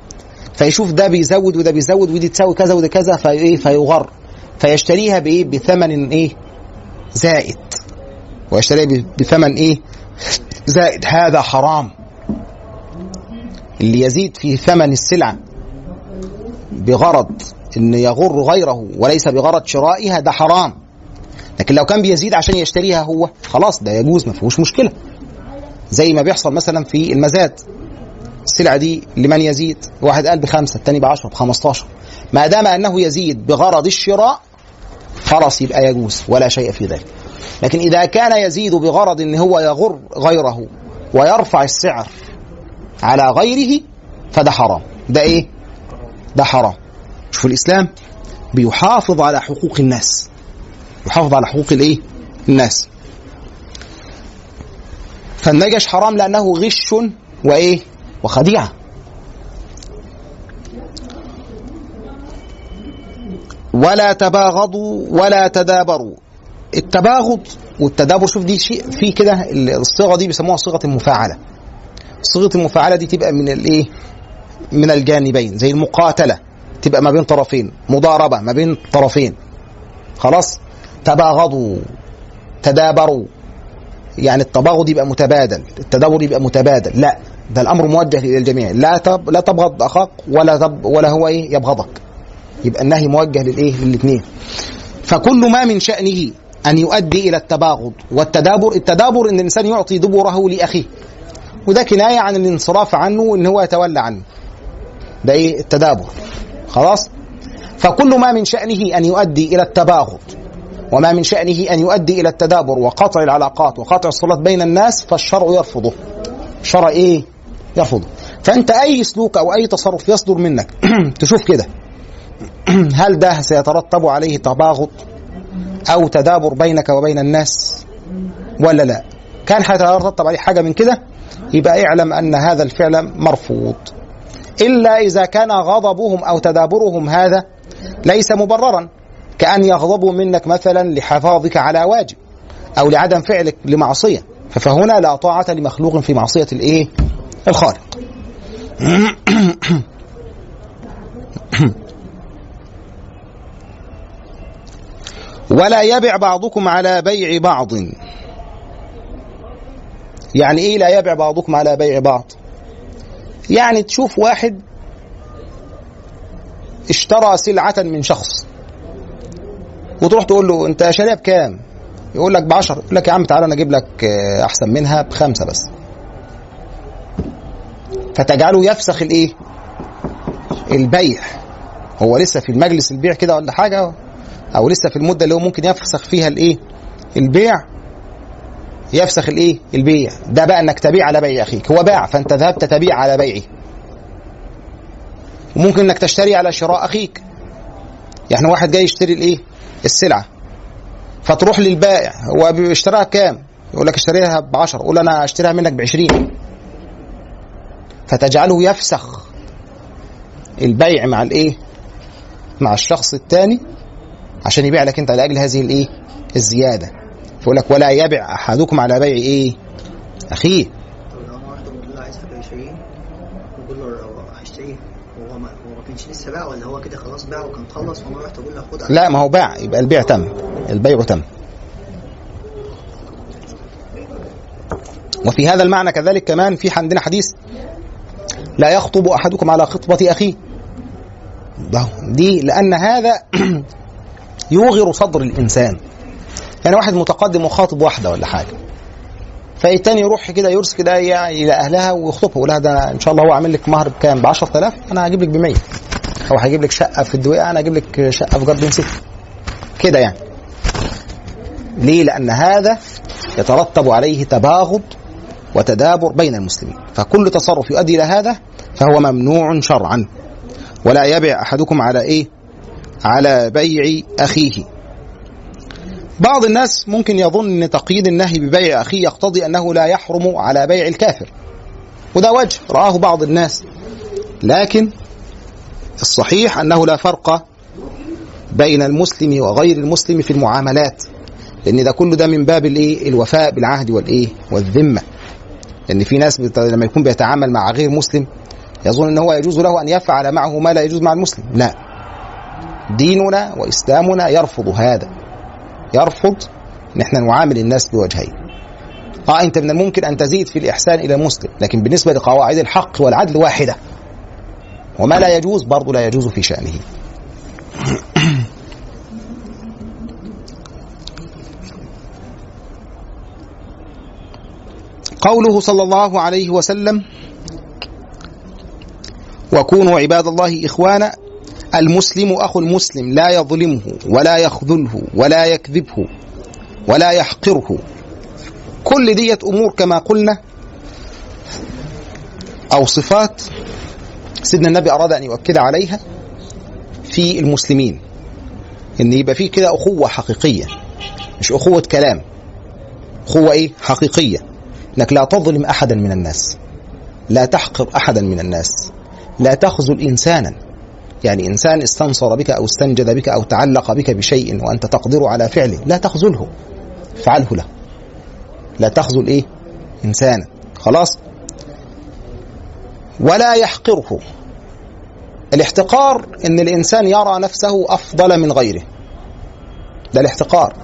[SPEAKER 3] فيشوف ده بيزود وده بيزود ودي تساوي كذا وده كذا فايه فيغر. فيشتريها بإيه؟ بثمن إيه؟ زائد. ويشتريها بثمن إيه؟ زائد. هذا حرام. اللي يزيد في ثمن السلعه بغرض إن يغر غيره وليس بغرض شرائها ده حرام. لكن لو كان بيزيد عشان يشتريها هو خلاص ده يجوز ما فيهوش مشكلة. زي ما بيحصل مثلا في المزاد. السلعه دي لمن يزيد؟ واحد قال بخمسة الثاني ب 10 ب 15 ما دام أنه يزيد بغرض الشراء خلاص يبقى يجوز ولا شيء في ذلك. لكن إذا كان يزيد بغرض إن هو يغر غيره ويرفع السعر على غيره فده حرام. ده إيه؟ ده حرام. شوف الإسلام بيحافظ على حقوق الناس. يحافظ على حقوق الإيه؟ الناس. فالنجش حرام لأنه غش وإيه؟ وخديعة. ولا تباغضوا ولا تدابروا. التباغض والتدابر شوف دي شيء في كده الصيغة دي بيسموها صيغة المفاعلة. صيغة المفاعلة دي تبقى من الإيه؟ من الجانبين زي المقاتلة تبقى ما بين طرفين مضاربة ما بين طرفين. خلاص؟ تباغضوا تدابروا. يعني التباغض يبقى متبادل التدابر يبقى متبادل. لا ده الأمر موجه إلى الجميع لا تب لا تبغض أخاك ولا تب ولا هو إيه؟ يبغضك. يبقى النهي موجه للإيه؟ للاثنين فكل ما من شأنه أن يؤدي إلى التباغض والتدابر التدابر إن الإنسان يعطي دبره لأخيه. وده كناية عن الانصراف عنه ان هو يتولى عنه. ده إيه؟ التدابر. خلاص؟ فكل ما من شأنه أن يؤدي إلى التباغض. وما من شأنه أن يؤدي إلى التدابر وقطع العلاقات وقطع الصلات بين الناس فالشرع يرفضه. الشرع إيه؟ يرفضه. فأنت أي سلوك أو أي تصرف يصدر منك تشوف كده. هل ده سيترتب عليه تباغض أو تدابر بينك وبين الناس ولا لا؟ كان هيترتب عليه حاجة من كده؟ يبقى اعلم أن هذا الفعل مرفوض. إلا إذا كان غضبهم أو تدابرهم هذا ليس مبررا. كأن يغضبوا منك مثلا لحفاظك على واجب أو لعدم فعلك لمعصية. فهنا لا طاعة لمخلوق في معصية الإيه؟ الخالق. ولا يبع بعضكم على بيع بعض. يعني إيه لا يبع بعضكم على بيع بعض؟ يعني تشوف واحد اشترى سلعة من شخص. وتروح تقول له انت شاريها بكام؟ يقول لك بعشر. يقول لك يا عم تعالى أنا أجيب لك آه، احسن منها بخمسة بس. فتجعله يفسخ الايه؟ البيع. هو لسه في المجلس البيع كده ولا حاجة أو لسه في المدة اللي هو ممكن يفسخ فيها الايه؟ البيع. يفسخ الايه؟ البيع. ده بقى انك تبيع على بيع اخيك. هو باع فانت ذهبت تبيع على بيعه. وممكن انك تشتري على شراء اخيك. يعني واحد جاي يشتري الايه؟ السلعة. فتروح للبائع. هو بيشتراها كام؟ يقول لك اشتريها ب 10 قول أنا اشتريها منك ب 20 فتجعله يفسخ. البيع مع الإيه؟ مع الشخص الثاني عشان يبيع لك أنت لأجل هذه الإيه؟ الزيادة. فيقول لك ولا يبع أحدكم على بيع إيه؟ أخيه
[SPEAKER 4] طب لو أنا واحد بقول له عايزها ب 20 وبقول له لو هشتريه وهو ما هو ما كانش لسه باع ولا هو كده خلاص باع وكان خلص وأنا رحت أقول له خد
[SPEAKER 3] لا ما هو باع. يبقى البيع تم. البيع تم. وفي هذا المعنى كذلك كمان في عندنا حديث لا يخطب أحدكم على خطبة أخيه. دي لأن هذا يوغر صدر الإنسان. يعني واحد متقدم وخاطب واحدة ولا حاجة. فالتاني يروح كده يرسل كده يعني إلى أهلها ويخطبها. يقول لها ده إن شاء الله هو عامل لك مهر بكام؟ ب 10000 أنا هجيب لك ب 100 أو هجيب لك شقة في الدويقة أنا هجيب لك شقة في جاردن سيتي. كده يعني. ليه؟ لأن هذا يترتب عليه تباغض وتدابر بين المسلمين. فكل تصرف يؤدي إلى هذا فهو ممنوع شرعا. ولا يبع أحدكم على إيه؟ على بيع أخيه. بعض الناس ممكن يظن إن تقييد النهي ببيع أخيه يقتضي أنه لا يحرم على بيع الكافر. وده وجه رآه بعض الناس. لكن الصحيح أنه لا فرق بين المسلم وغير المسلم في المعاملات لأن ده كله ده من باب الإيه؟ الوفاء بالعهد والإيه؟ والذمة. لأن في ناس. لما يكون بيتعامل مع غير مسلم يظن إن هو يجوز له أن يفعل معه ما لا يجوز مع المسلم. لا. ديننا وإسلامنا يرفض هذا. يرفض إن إحنا نعامل الناس بوجهين. آه أنت من الممكن أن تزيد في الإحسان إلى المسلم لكن بالنسبة لقواعد الحق والعدل واحدة. وما لا يجوز برضه لا يجوز في شأنه. قوله صلى الله عليه وسلم وكونوا عباد الله إخوانا المسلم أخو المسلم لا يظلمه ولا يخذله ولا يكذبه ولا يحقره. كل ديت أمور كما قلنا أو صفات سيدنا النبي أراد أن يؤكد عليها في المسلمين. إن يبقى في كده أخوة حقيقية مش أخوة كلام. أخوة إيه؟ حقيقية. إنك لا تظلم أحدا من الناس. لا تحقر أحدا من الناس. لا تخذل إنسانا. يعني إنسان استنصر بك أو استنجد بك أو تعلق بك بشيء وأنت تقدر على فعله لا تخذله. فعله له. لا تخذل إيه؟ إنسانا. خلاص؟ ولا يحقره. الاحتقار إن الإنسان يرى نفسه أفضل من غيره. ده الاحتقار.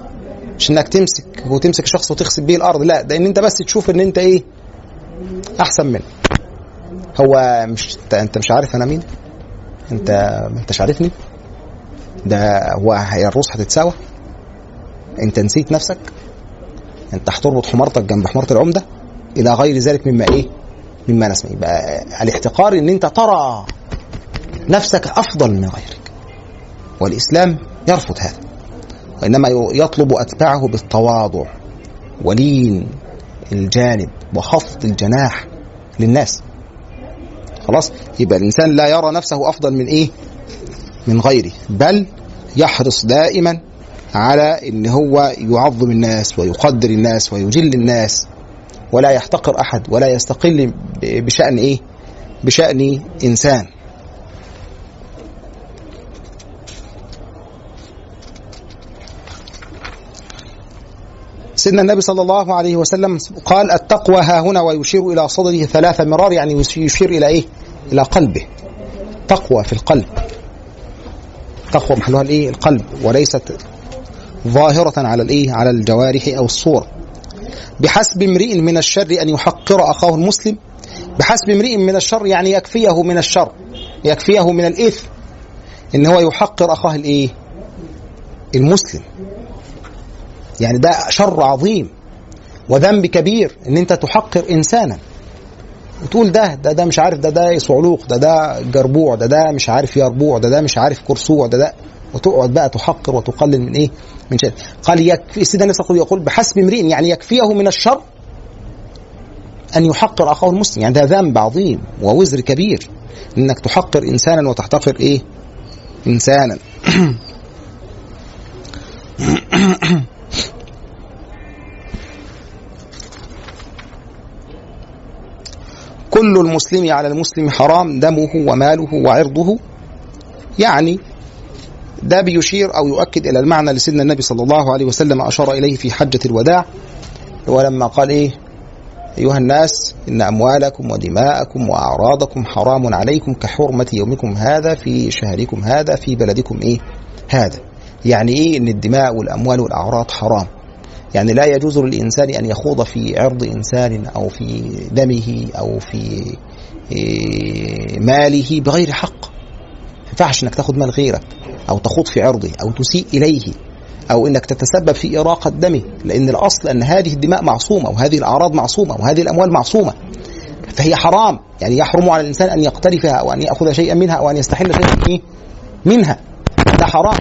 [SPEAKER 3] مش إنك تمسك وتمسك شخص وتخسف بيه الأرض لا ده إن أنت بس تشوف إن أنت إيه؟ أحسن منه. هو مش أنت, مش عارف أنا مين؟ أنت ما انتش عارفني؟ ده هو هي الروس هتتساوى؟ أنت نسيت نفسك؟ أنت هتربط حمارتك جنب حمارة العمدة؟ إلى غير ذلك مما إيه؟ مما نسمع. يبقى الاحتقار إن أنت ترى نفسك أفضل من غيرك. والإسلام يرفض هذا. وإنما يطلب أتباعه بالتواضع ولين الجانب وخفض الجناح للناس. خلاص؟ يبقى الإنسان لا يرى نفسه أفضل من إيه؟ من غيره. بل يحرص دائما على إن هو يعظم الناس ويقدر الناس ويجل الناس. ولا يحتقر أحد ولا يستقل بشأن إيه بشأن إنسان سيدنا النبي صلى الله عليه وسلم قال التقوى ها هنا ويشير إلى صدره ثلاث مرار يعني يشير إلى إيه؟ إلى قلبه تقوى في القلب تقوى محلها الإيه؟ القلب وليست ظاهرة على الإيه؟ على الجوارح أو الصورة بحسب امرئ من الشر أن يحقر أخاه المسلم؟ بحسب امرئ من الشر يعني يكفيه من الشر يكفيه من الإثم إن هو يحقر أخاه الإيه؟ المسلم. يعني ده شر عظيم وذنب كبير إن أنت تحقر إنسانا. وتقول ده ده ده مش عارف ده ده صعلوق ده ده جربوع ده ده مش عارف يربوع ده ده مش عارف كرسوع ده ده وتقعد بقى تحقر وتقلل من إيه؟ من شيء قال يكفي سيدنا النبي يقول بحسب امرئ يعني يكفيه من الشر أن يحقر أخاه المسلم يعني ده ذنب عظيم ووزر كبير إنك تحقر إنسانا وتحتقر إيه؟ إنسانا كل المسلم على المسلم حرام دمه وماله وعرضه يعني ده بيشير أو يؤكد إلى المعنى اللي سيدنا النبي صلى الله عليه وسلم أشار إليه في حجة الوداع. ولما قال إيه؟ أيها الناس إن أموالكم ودماءكم وأعراضكم حرام عليكم كحرمة يومكم هذا في شهركم هذا في بلدكم إيه؟ هذا. يعني إيه؟ إن الدماء والأموال والأعراض حرام. يعني لا يجوز للإنسان أن يخوض في عرض إنسان أو في دمه أو في إيه، ماله بغير حق. ما ينفعش إنك تاخد مال غيرك. أو تخوض في عرضه أو تسيء إليه أو إنك تتسبب في إراقة دمه لأن الأصل أن هذه الدماء معصومة وهذه الأعراض معصومة وهذه الأموال معصومة. فهي حرام يعني يحرم على الإنسان أن يقترفها أو أن يأخذ شيئا منها أو أن يستحل شيئا إيه؟ منها. ده حرام.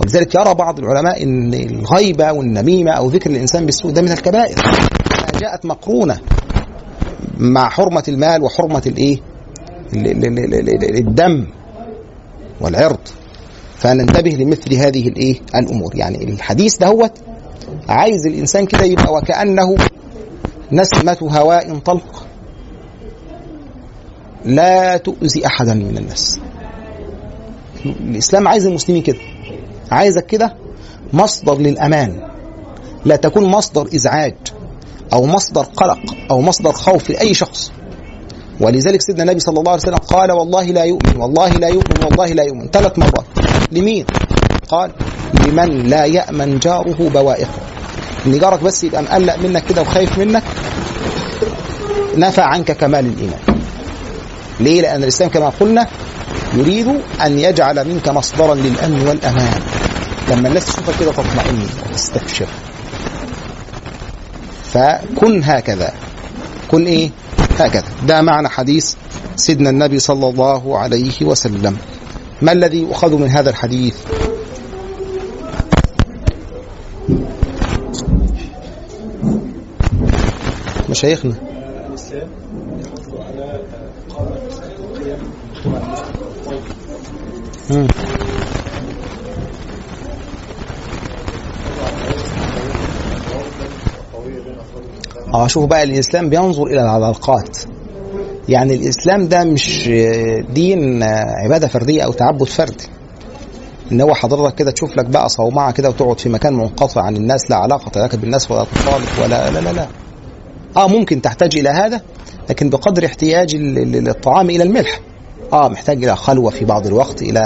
[SPEAKER 3] ولذلك يرى بعض العلماء إن الغيبة والنميمة أو ذكر الإنسان بالسوء ده من الكبائر. جاءت مقرونة مع حرمة المال وحرمة الإيه؟ ال- ال- ال- ال- ال- الدم والعرض فننتبه لمثل هذه الايه الأمور. يعني الحديث دهوت عايز الانسان كده يبقى وكأنه نسمة هواء طلق لا تؤذي أحدا من الناس. الإسلام عايز المسلمين كده عايزك كده مصدر للأمان. لا تكون مصدر إزعاج أو مصدر قلق أو مصدر خوف لأي شخص. ولذلك سيدنا النبي صلى الله عليه وسلم قال والله لا يؤمن والله لا يؤمن والله لا يؤمن. ثلاث مرات. لمين؟ قال لمن لا يأمن جاره بوائقه. ان جارك بس يبقى مقلق منك كده وخايف منك نفى عنك كمال الإيمان. ليه؟ لأن الإسلام كما قلنا يريد أن يجعل منك مصدرا للأمن والأمان. لما الناس تشوفك كده تطمئن وتستبشر فكن هكذا. كن إيه؟ هكذا. ده معنى حديث سيدنا النبي صلى الله عليه وسلم. ما الذي يؤخذ من هذا الحديث؟ مشايخنا. آه شوف بقى الإسلام بينظر إلى العلاقات. يعني الإسلام ده مش دين عبادة فردية أو تعبد فردي. إن هو حضرتك كده تشوف لك بقى صومعة كده وتقعد في مكان منقطع عن الناس لا علاقة لك بالناس ولا تصالح ولا لا لا لا. آه ممكن تحتاج إلى هذا لكن بقدر احتياج ال- ال- الطعام إلى الملح. آه محتاج إلى خلوة في بعض الوقت إلى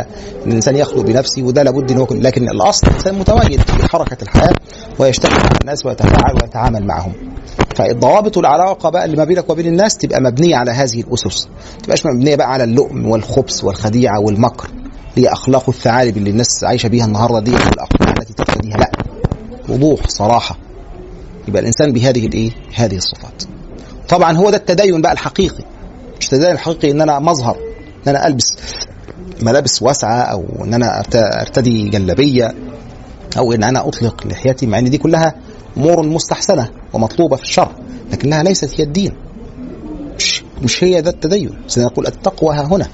[SPEAKER 3] إن الإنسان يخلو بنفسه وده لابد إن هو لكن الأصل الانسان متواجد في حركة الحياة ويشتغل مع الناس ويتفاعل ويتعامل معهم. فالضوابط والعلاقة بقى اللي ما بينك وبين الناس تبقى مبنية على هذه الأسس. ما تبقاش مبنية بقى على اللؤم والخبث والخديعة والمكر. هي أخلاق الثعالب اللي الناس عايشة بيها النهارده دي والاقنعه التي ترتديها لا وضوح صراحة. يبقى الإنسان بهذه الإيه؟ هذه الصفات. طبعا هو ده التدين بقى الحقيقي. مش التدين الحقيقي إن أنا مظهر. إن أنا ألبس ملابس واسعة أو إن أنا أرتدي جلابية أو إن أنا أطلق لحيتي مع إن دي كلها أمور مستحسنة ومطلوبة في الشرع لكنها ليست هي الدين. مش, مش هي ده التدين. سنقول التقوى ها هنا.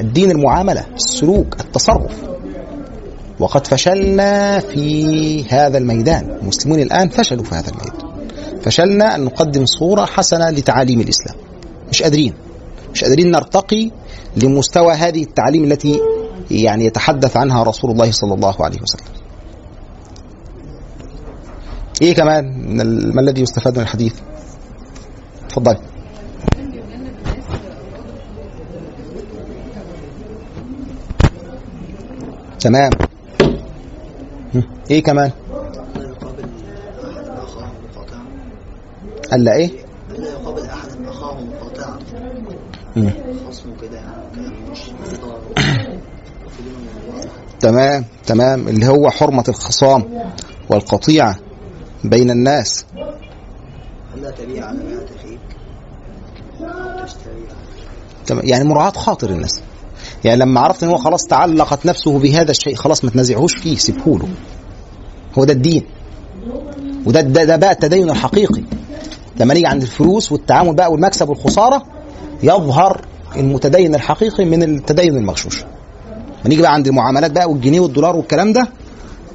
[SPEAKER 3] الدين المعاملة السلوك التصرف. وقد فشلنا في هذا الميدان. المسلمون الآن فشلوا في هذا الميدان. فشلنا أن نقدم صورة حسنة لتعاليم الإسلام. مش قادرين. مش قادرين نرتقي لمستوى هذه التعاليم التي يعني يتحدث عنها رسول الله صلى الله عليه وسلم. إيه كمان من ما الذي يستفاد من الحديث؟ اتفضلي تمام. إيه كمان؟ الا إيه
[SPEAKER 4] لا يقابل أحد أخاه مقاطعا
[SPEAKER 3] مم.
[SPEAKER 4] خصمه كده يعني كلام مش ضار وفي من الموضوع
[SPEAKER 3] تمام تمام. اللي هو حرمة الخصام والقطيعة بين الناس. تمام يعني مراعاة خاطر الناس. يعني لما عرفت إن هو خلاص تعلقت نفسه بهذا الشيء خلاص ما تنازعهوش فيه سيبه له هو ده الدين. وده ده, ده بقى التدين الحقيقي. لما نيجي عند الفلوس والتعامل بقى والمكسب والخسارة يظهر المتدين الحقيقي من التدين المغشوش. لما نيجي بقى عند المعاملات بقى والجنيه والدولار والكلام ده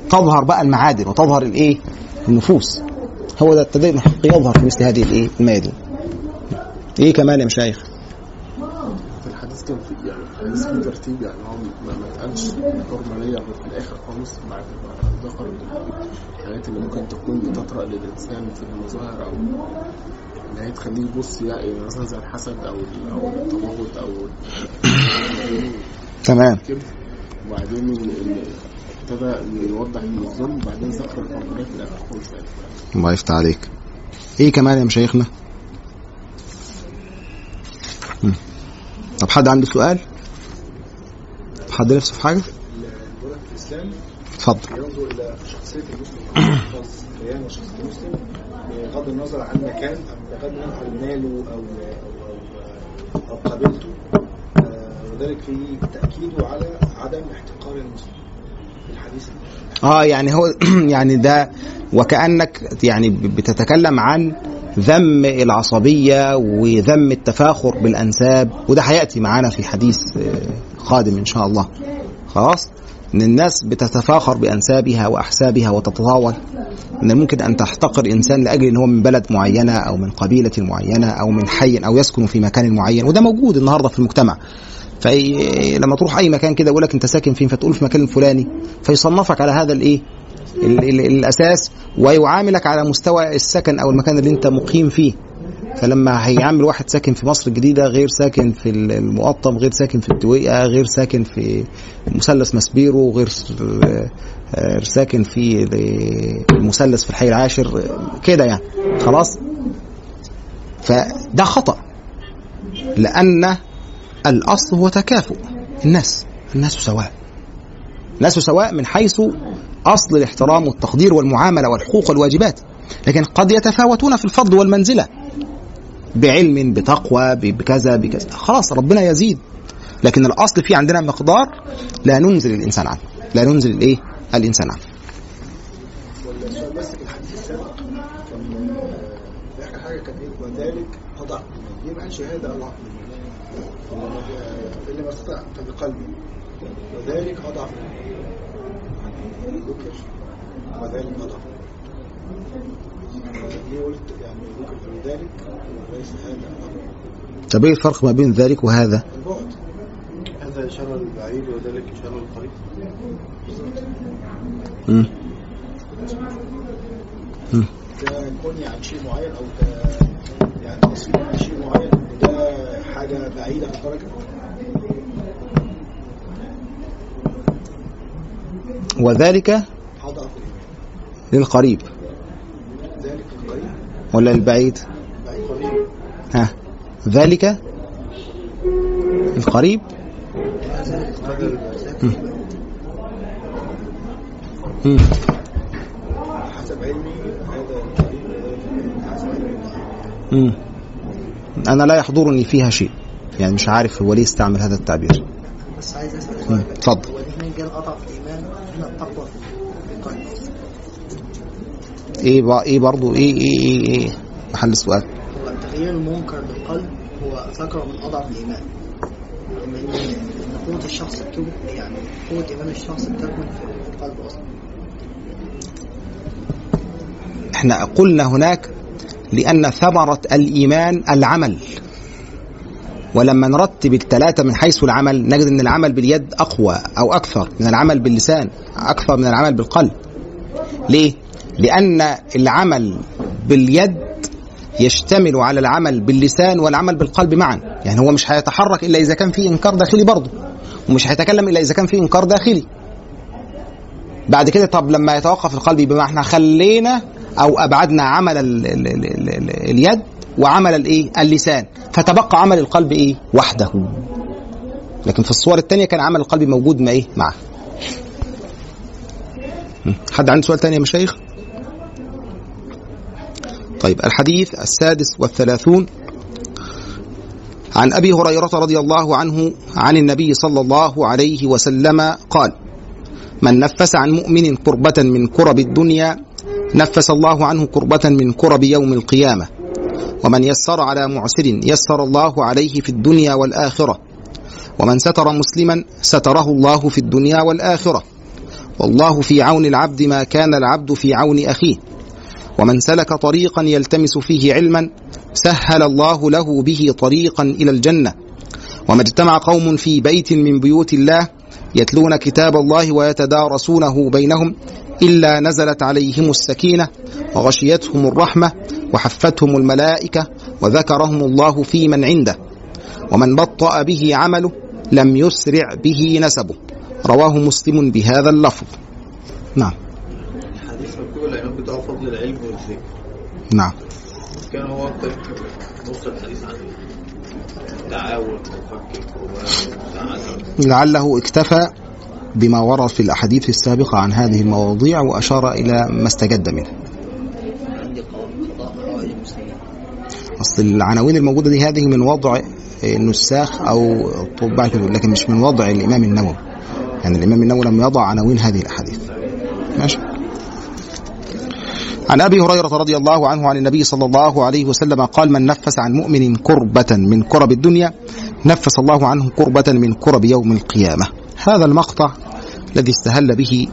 [SPEAKER 3] تظهر بقى المعادن وتظهر الإيه؟ النفوس. هو ده التدين الحقيقي يظهر في مثل هذه الإيه؟ الميادين. إيه كمان يا مشايخ؟
[SPEAKER 7] الحديث كان في يعني الحديث في ترتيب يعني هو ما ما اتقالش في الآخر خالص بعد ما ذكر الحاجات اللي ممكن تكون بتطرأ للإنسان في المظاهر أو إن هي تخليه يبص يعني مثلا زي الحسد أو ال- أو التبغض أو ال-
[SPEAKER 3] تمام.
[SPEAKER 7] وبعدين ابتدى يوضح من الظلم وبعدين ذكر الحرمانية في الآخر خالص. يعني
[SPEAKER 3] الله يفتح عليك. إيه كمان يا مشايخنا. طب حد عنده سؤال؟ حد نفسه في
[SPEAKER 5] حاجة؟ الإسلام
[SPEAKER 3] اتفضل.
[SPEAKER 5] ينظر إلى شخصية المسلم. بغض النظر عن مكان أو بغض النظر عن ماله أو أو أو, أو قبيلته آه، وذلك في تأكيده على عدم احتقار المسلم في الحديث.
[SPEAKER 3] آه يعني هو يعني ده وكأنك يعني بتتكلم عن ذم العصبية وذم التفاخر بالأنساب وده هيأتي معانا في حديث آه، قادم إن شاء الله. خلاص؟ إن الناس بتتفاخر بأنسابها وأحسابها وتتطاول إن ممكن أن تحتقر إنسان لأجل إن هو من بلد معينة أو من قبيلة معينة أو من حي أو يسكن في مكان معين وده موجود النهارده في المجتمع. فلما تروح أي مكان كده يقول لك أنت ساكن فين فتقول في مكان الفلاني فيصنفك على هذا الإيه؟ ال- ال- الأساس ويعاملك على مستوى السكن أو المكان اللي أنت مقيم فيه. فلما هيعامل واحد ساكن في مصر الجديدة غير ساكن في المقطم غير ساكن في الدويقه غير ساكن في مثلث مسبيرو غير غير ساكن في المثلث في الحي العاشر كده يعني. خلاص؟ فده خطأ. لأن الأصل هو تكافؤ الناس. الناس سواء. الناس سواء من حيث أصل الاحترام والتقدير والمعاملة والحقوق والواجبات. لكن قد يتفاوتون في الفضل والمنزلة. بعلم بتقوى بكذا بكذا. خلاص ربنا يزيد. لكن الأصل في عندنا مقدار لا ننزل الإنسان عنه. لا ننزل الإيه؟ الإنسان عنه.
[SPEAKER 5] وذلك اللي ما وذلك يعني ذكر وذلك أضعف ليه قلت يعني ذكر في ذلك وليس هذا اضعف
[SPEAKER 3] طب إيه الفرق ما بين ذلك وهذا؟
[SPEAKER 5] البعد هذا إشارة للبعيد وذلك إشارة للقريب
[SPEAKER 3] مم. مم.
[SPEAKER 5] ده كوني عن شيء معين أو ده يعني تصميم عن شيء معين وده حاجة بعيدة في الدرجه
[SPEAKER 3] وذلك للقريب
[SPEAKER 5] القريب
[SPEAKER 3] ولا للبعيد؟
[SPEAKER 5] بعيد قريب
[SPEAKER 3] ها. ذلك القريب؟
[SPEAKER 5] البعيد علمي
[SPEAKER 3] مم. أنا لا يحضرني فيها شيء. يعني مش عارف هو ليه استعمل هذا التعبير.
[SPEAKER 4] بس عايز أسأل
[SPEAKER 3] اتفضل
[SPEAKER 4] هو هنا جاء اضعف الإيمان؟ هنا التقوى في
[SPEAKER 3] إيه إيه برضو إيه إيه إيه, إيه محل السؤال.
[SPEAKER 4] هو تغيير المنكر بالقلب هو ذكر من أضعف الإيمان. قوة الشخص يعني قوة إيمان الشخص بتكمن في القلب أصلا.
[SPEAKER 3] إحنا قلنا هناك لأن ثمرة الإيمان العمل. ولما نرتب الثلاثة من حيث العمل نجد أن العمل باليد أقوى أو أكثر من العمل باللسان أكثر من العمل بالقلب. ليه؟ لأن العمل باليد يشتمل على العمل باللسان والعمل بالقلب معا. يعني هو مش هيتحرك إلا إذا كان فيه إنكار داخلي برضه. ومش هيتكلم إلا إذا كان فيه إنكار داخلي. بعد كده طب لما يتوقف القلب يبقى إحنا خلينا أو أبعدنا عمل ال ال ال ال ال اليد وعمل الايه اللسان. فتبقى عمل القلب إيه؟ وحده. لكن في الصور الثانية كان عمل القلب موجود ما إيه؟ معه. حد عنده سؤال تاني يا مشايخ؟ طيب الحديث السادس والثلاثون عن أبي هريرة رضي الله عنه عن النبي صلى الله عليه وسلم قال من نفس عن مؤمن كربة من كرب الدنيا نفس الله عنه كربة من كرب يوم القيامة. ومن يسر على معسر يسر الله عليه في الدنيا والآخرة. ومن ستر مسلما ستره الله في الدنيا والآخرة. والله في عون العبد ما كان العبد في عون أخيه. ومن سلك طريقا يلتمس فيه علما سهل الله له به طريقا إلى الجنة. وما اجتمع قوم في بيت من بيوت الله يتلون كتاب الله ويتدارسونه بينهم إلا نزلت عليهم السكينة وغشيتهم الرحمة وحفتهم الملائكة وذكرهم الله في من عنده. ومن بطأ به عمله لم يسرع به نسبه. رواه مسلم بهذا اللفظ. نعم.
[SPEAKER 6] بتاعه فضل العلم والذكر
[SPEAKER 3] نعم.
[SPEAKER 6] كان هو أكتر نص الحديث عن التعاون وفك والسعادة
[SPEAKER 3] لعله اكتفى بما ورد في الأحاديث السابقة عن هذه المواضيع وأشار إلى ما استجد منه. أصل العناوين الموجودة دي هذه من وضع النساخ أو طباع الكتب لكن مش من وضع الإمام النووي. يعني الإمام النووي لم يضع عناوين هذه الأحاديث. ماشي. عن أبي هريرة رضي الله عنه عن النبي صلى الله عليه وسلم قال من نفس عن مؤمن كربة من كرب الدنيا نفس الله عنه كربة من كرب يوم القيامة. هذا المقطع الذي استهل به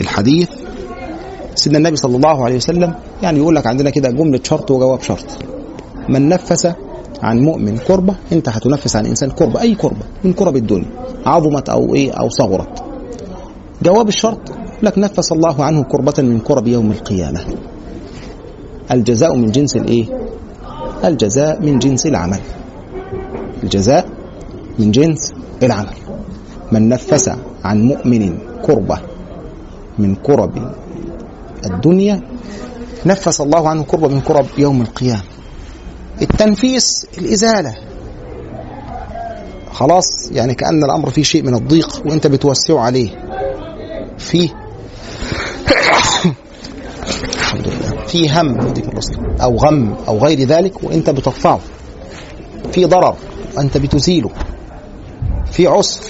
[SPEAKER 3] الحديث سيدنا النبي صلى الله عليه وسلم. يعني يقول لك عندنا كده جملة شرط وجواب شرط. من نفس عن مؤمن كربة انت هتنفس عن إنسان كربة أي كربة من كرب الدنيا عظمت أو إيه أو صغرت. جواب الشرط لك نفس الله عنه كربة من كرب يوم القيامة. الجزاء من جنس الإيه؟ الجزاء من جنس العمل. الجزاء من جنس العمل. من نفس عن مؤمن كربة من كرب الدنيا نفس الله عنه كربة من كرب يوم القيامة. التنفيس الإزالة. خلاص يعني كأن الأمر فيه شيء من الضيق وأنت بتوسعه عليه. فيه. الحمد لله في هم أو غم أو غير ذلك وأنت بترفعه. في ضرر وانت بتزيله. في عسر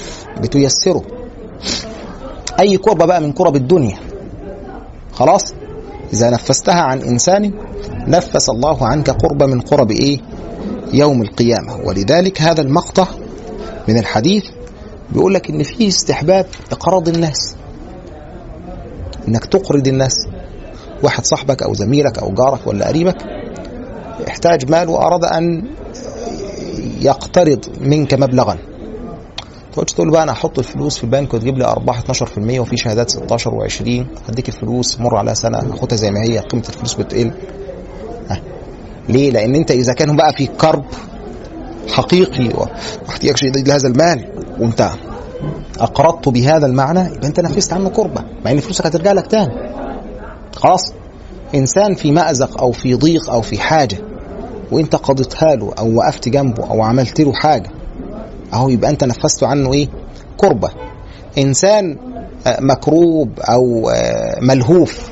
[SPEAKER 3] بتيسره. أي كربة بقى من كرب الدنيا. خلاص؟ إذا نفستها عن إنسان نفس الله عنك قربة من قرب إيه؟ يوم القيامة. ولذلك هذا المقطع من الحديث بيقول لك إن فيه استحباب اقراض الناس. إنك تقرض الناس. واحد صاحبك أو زميلك أو جارك ولا قريبك احتاج مال وأراد أن يقترض منك مبلغا. تقعدش تقول بقى أنا أحط الفلوس في البنك وتجيب لي أرباح 12% وفي شهادات 16 و20 هديك الفلوس مر عليها سنة هاخدها زي ما هي قيمة الفلوس بتقل. ها. ليه؟ لأن أنت إذا كان بقى في كرب حقيقي واحتياج شديد لهذا المال. وانت أقرضت بهذا المعنى يبقى أنت نفذت عنه كربة مع إن فلوسك هترجع لك تاني. خلاص. إنسان في مأزق أو في ضيق أو في حاجة وأنت قضيتها له أو وقفت جنبه أو عملت له حاجة أهو يبقى أنت نفذت عنه إيه؟ كربة. إنسان آه، مكروب أو آه، ملهوف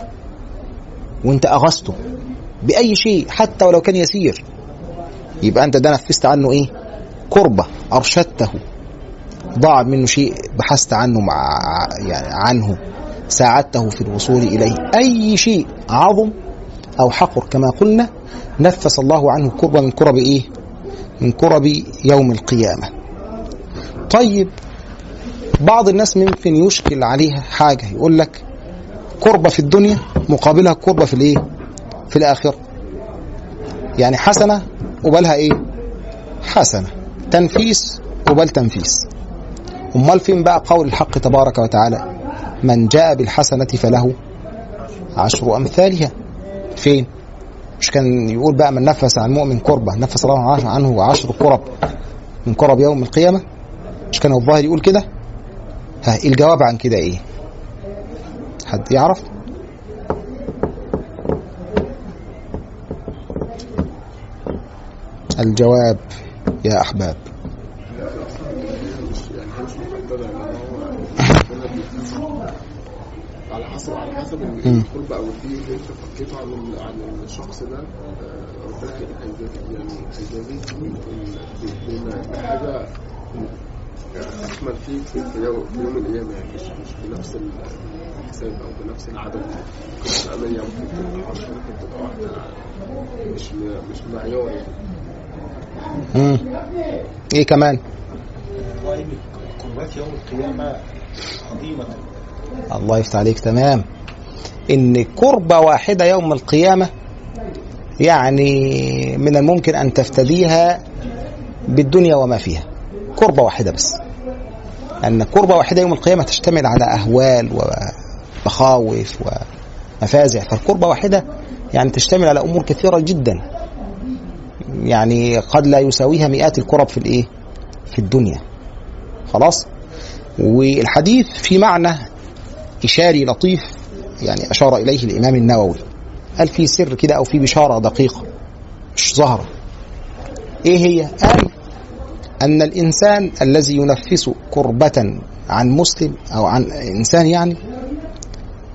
[SPEAKER 3] وأنت اغثته بأي شيء حتى ولو كان يسير يبقى أنت ده نفذت عنه إيه؟ كربة أرشدته. ضاع منه شيء بحثت عنه مع يعني عنه ساعدته في الوصول إليه. أي شيء عظم أو حقر كما قلنا نفس الله عنه كربه من كرب إيه؟ من كرب يوم القيامة. طيب بعض الناس ممكن يشكل عليها حاجة يقول لك كربة في الدنيا مقابلها كربة في الإيه؟ في الآخرة. يعني حسنة قبالها إيه؟ حسنة. تنفيس قبال تنفيس. امال فين بقى؟ قول الحق تبارك وتعالى. من جاء بالحسنة فله عشر أمثالها. فين؟ مش كان يقول بقى من نفس عن مؤمن كربة نفس الله عنه عشر كرب. من كرب يوم القيامة. مش كان الظاهر يقول كده؟ ها الجواب عن كده إيه؟ حد يعرف؟ الجواب يا أحباب
[SPEAKER 7] مش يعني هي مش محدده يعني هو ربنا بيديك على حسب على حسب القرب أو الدين اللي انت فكيته عن عن الشخص ده. آه، ربنا يعني هيجازيك بما- بحاجه أكمل فيك في يوم في يوم القيامه يعني. مش مش بنفس الحساب أو بنفس العدد. تبقى 100 ممكن 10 ممكن تبقى واحدة. مش مش معيار يعني.
[SPEAKER 3] إيه كمان؟
[SPEAKER 5] قربات يوم القيامة عظيمة
[SPEAKER 3] الله يفتح عليك. تمام. إن كربة واحدة يوم القيامة يعني من الممكن أن تفتديها بالدنيا وما فيها. كربة واحدة بس. أن كربة واحدة يوم القيامة تشتمل على أهوال ومخاوف ومفازع. فالكربة واحدة يعني تشتمل على أمور كثيرة جدا. يعني قد لا يساويها مئات الكرب في الإيه؟ في الدنيا. خلاص؟ والحديث في معنى إشاري لطيف يعني أشار إليه الإمام النووي. قال في سر كده أو في بشارة دقيقة؟ مش ظاهرة إيه هي؟ قال أن الإنسان الذي ينفس كربة عن مسلم أو عن إنسان يعني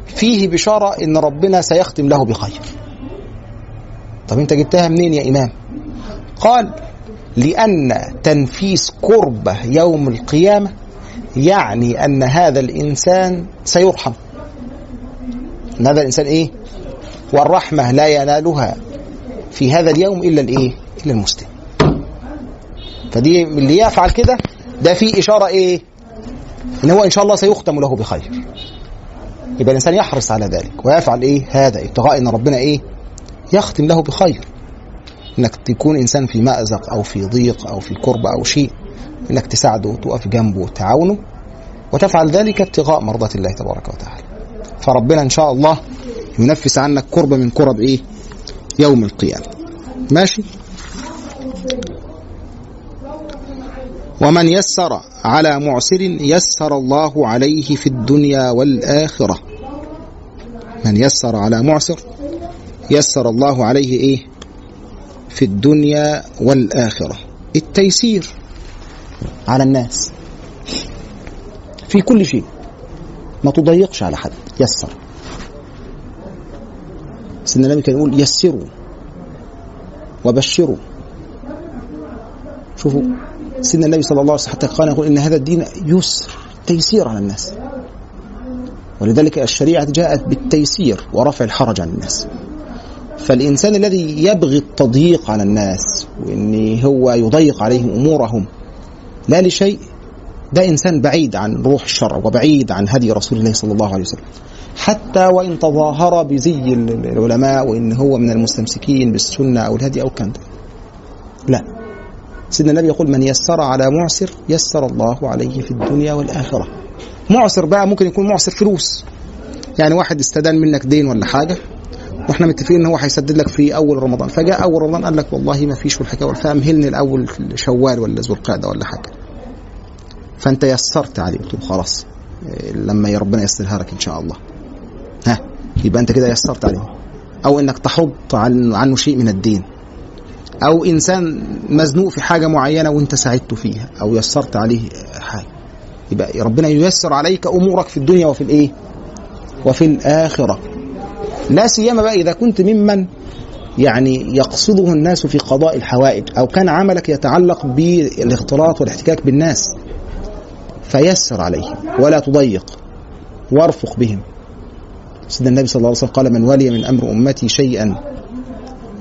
[SPEAKER 3] فيه بشارة إن ربنا سيختم له بخير. طب أنت جبتها منين يا إمام؟ قال لأن تنفيس كربة يوم القيامة يعني أن هذا الإنسان سيرحم. أن هذا الإنسان إيه؟ والرحمة لا ينالها في هذا اليوم إلا الإيه؟ إلا المسلم. فدي اللي يفعل كده ده فيه إشارة إيه؟ إن هو إن شاء الله سيختم له بخير. يبقى الإنسان يحرص على ذلك ويفعل إيه؟ هذا ابتغاء إن ربنا إيه؟ يختم له بخير. إنك تكون إنسان في مأزق أو في ضيق أو في كربة أو شيء إنك تساعده وتقف جنبه وتعاونه وتفعل ذلك ابتغاء مرضاة الله تبارك وتعالى. فربنا إن شاء الله ينفس عنك كربة من كرب إيه؟ يوم القيامة. ماشي؟ ومن يسر على معسر يسر الله عليه في الدنيا والآخرة. من يسر على معسر يسر الله عليه إيه؟ في الدنيا والآخرة. التيسير على الناس. في كل شيء. ما تضيقش على حد. يسر. سيدنا النبي كان يقول يسروا وبشروا. شوفوا سيدنا النبي صلى الله عليه وسلم حتى قال يقول إن هذا الدين يسر تيسير على الناس. ولذلك الشريعة جاءت بالتيسير ورفع الحرج عن الناس. فالإنسان الذي يبغي التضييق على الناس وان هو يضيق عليهم أمورهم لا لشيء ده إنسان بعيد عن روح الشرع وبعيد عن هدي رسول الله صلى الله عليه وسلم. حتى وإن تظاهر بزي العلماء وإن هو من المستمسكين بالسنة أو الهدي أو الكلام لا. سيدنا النبي يقول من يسر على معسر يسر الله عليه في الدنيا والآخرة. معسر بقى ممكن يكون معسر فلوس. يعني واحد استدان منك دين ولا حاجة وإحنا متفقين إن هو هيسدد لك في أول رمضان. فجاء أول رمضان قال لك والله ما فيش والحكاية فامهلني الأول شوال ولا ذو القعدة ولا حاجة. فأنت يسرت عليه. قلت له خلاص لما ربنا ييسرها لك إن شاء الله. ها يبقى أنت كده يسرت عليه. أو إنك تحط عن عنه شيء من الدين. أو إنسان مزنوق في حاجة معينة وأنت ساعدته فيها. أو يسرت عليه حاجة. يبقى ربنا ييسر عليك أمورك في الدنيا وفي الإيه؟ وفي الآخرة. لا سيما بقى إذا كنت ممن يعني يقصده الناس في قضاء الحوائج أو كان عملك يتعلق بالاختلاط والاحتكاك بالناس فيسر عليهم ولا تضيق وارفق بهم. سيدنا النبي صلى الله عليه وسلم قال من ولي من أمر أمتي شيئا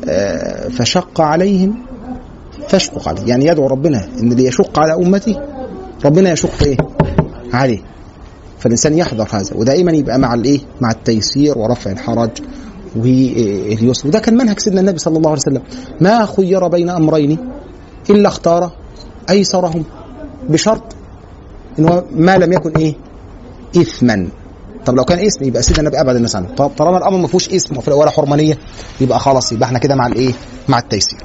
[SPEAKER 3] آه، فشق عليهم فاشقق عليه. يعني يدعو ربنا إن اللي يشق على أمتي ربنا يشق إيه؟ عليه. فالإنسان يحذر هذا ودائما يبقى مع الإيه؟ مع التيسير ورفع الحرج واليسر. وده كان منهج سيدنا النبي صلى الله عليه وسلم. ما خير بين أمرين إلا اختار أيسرهم بشرط إن هو ما لم يكن إيه؟ اثما. طب لو كان اسم يبقى سيدنا النبي أبعد الناس عنه. طب طالما الأمر ما فيهوش اسم ولا حرمانية يبقى خلاص يبقى إحنا كده مع الإيه؟ مع التيسير.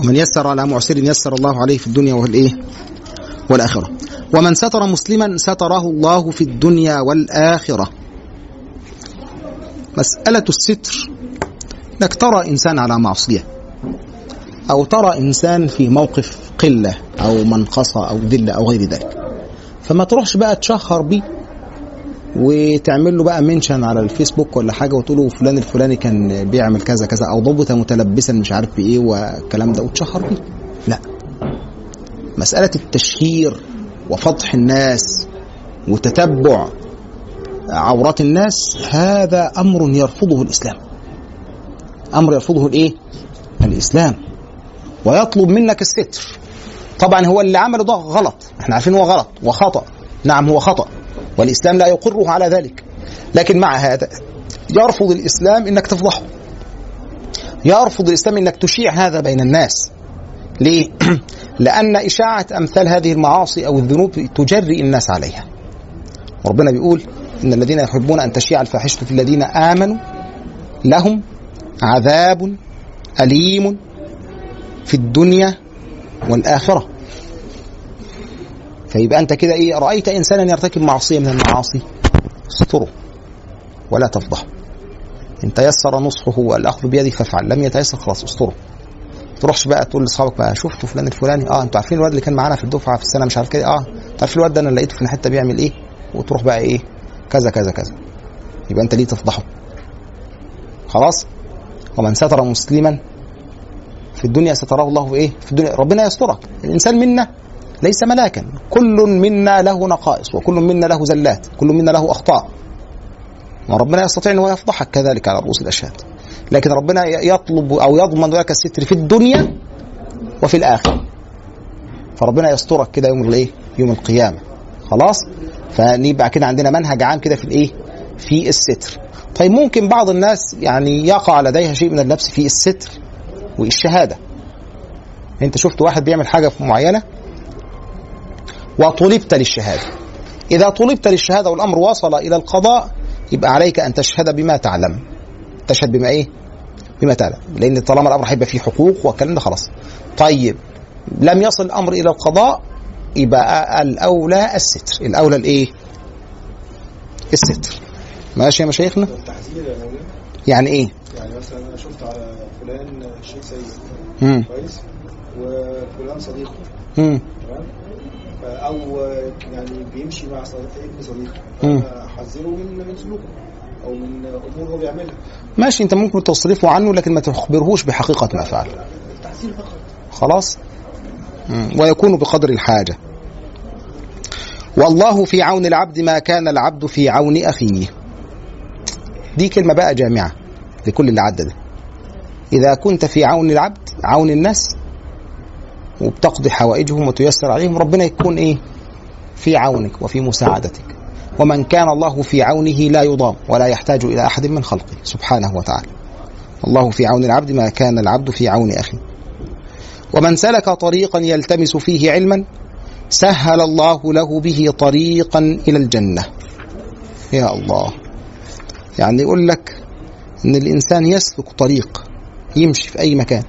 [SPEAKER 3] ومن يسر على معسر يسر الله عليه في الدنيا والإيه؟ والآخرة. ومن ستر مسلما ستره الله في الدنيا والآخرة. مسألة الستر إنك ترى إنسان على معصية أو ترى إنسان في موقف قلة أو منقصة أو ذلة أو غير ذلك. فما تروحش بقى تشهر بيه وتعمل له بقى منشن على الفيسبوك ولا حاجة وتقول له فلان الفلاني كان بيعمل كذا كذا أو ضبط متلبسا مش عارف بإيه والكلام ده وتشهر بيه. لا. مسألة التشهير وفضح الناس وتتبع عورات الناس هذا أمر يرفضه الإسلام. أمر يرفضه الإيه؟ الإسلام. ويطلب منك الستر. طبعا هو اللي عمله ده غلط. إحنا عارفين هو غلط وخطأ. نعم هو خطأ. والإسلام لا يقره على ذلك. لكن مع هذا يرفض الإسلام إنك تفضحه. يرفض الإسلام إنك تشيع هذا بين الناس. ليه؟ لأن إشاعة أمثال هذه المعاصي أو الذنوب تجري الناس عليها. ربنا بيقول إن الذين يحبون أن تشيع الفاحشة في الذين آمنوا لهم عذاب أليم في الدنيا والآخرة. فيبقى أنت كده إيه؟ رأيت إنسانا يرتكب معصية من المعاصي؟ استره ولا تفضحه إن تيسر نصحه والأخذ بيده فافعل. لم يتيسر خلاص استره. تروحش بقى تقول لأصحابك بقى شفتوا فلان الفلاني؟ آه أنتوا عارفين الواد اللي كان معانا في الدفعة في السنة مش عارف كده؟ آه أنتوا عارفين الواد ده أنا لقيته في الحته بيعمل إيه؟ وتروح بقى إيه؟ كذا كذا كذا. يبقى أنت ليه تفضحه؟ خلاص؟ ومن ستر مسلما في الدنيا ستراه الله في إيه؟ في الدنيا. ربنا يسترك. الإنسان منا ليس ملاكا. كل منا له نقائص وكل منا له زلات كل منا له أخطاء. وربنا يستطيع إن هو يفضحك كذلك على رؤوس الأشهاد. لكن ربنا يطلب أو يضمن لك الستر في الدنيا وفي الآخرة. فربنا يسترك كده يوم الإيه؟ يوم القيامة. خلاص؟ فنبقى كده عندنا منهج عام كده في الإيه؟ في الستر. طيب ممكن بعض الناس يعني يقع لديها شيء من اللبس في الستر والشهادة. أنت شفت واحد بيعمل حاجة معينة وطلبت للشهادة. إذا طلبت للشهادة والأمر وصل إلى القضاء يبقى عليك أن تشهد بما تعلم. تشهد بما إيه؟ بما تعلم. لأن طالما الأمر هيبقى فيه حقوق والكلام ده خلاص. طيب لم يصل الأمر إلى القضاء يبقى الأولى الستر. الأولى الإيه؟ الستر. ماشي يا مشايخنا. يعني إيه؟
[SPEAKER 5] يعني مثلا أنا شفت على فلان شيء سيء. كويس. وفلان صديقه. تمام؟ أو يعني بيمشي مع ابن صديقه أحذره من من سلوكه. أو من أمور هو بيعملها.
[SPEAKER 3] ماشي أنت ممكن تصرفه عنه لكن ما تخبرهوش بحقيقة ما فعل.
[SPEAKER 5] التحذير فقط.
[SPEAKER 3] خلاص. ويكون بقدر الحاجة. والله في عون العبد ما كان العبد في عون أخيه. دي كلمة بقى جامعة لكل اللي عدى ده إذا كنت في عون العبد عون الناس وبتقضي حوائجهم وتيسر عليهم ربنا يكون إيه؟ في عونك وفي مساعدتك. ومن كان الله في عونه لا يضام ولا يحتاج إلى أحد من خلقه. سبحانه وتعالى. الله في عون العبد ما كان العبد في عون أخيه. ومن سلك طريقا يلتمس فيه علما سهل الله له به طريقا إلى الجنة. يا الله. يعني يقول لك إن الإنسان يسلك طريق يمشي في أي مكان.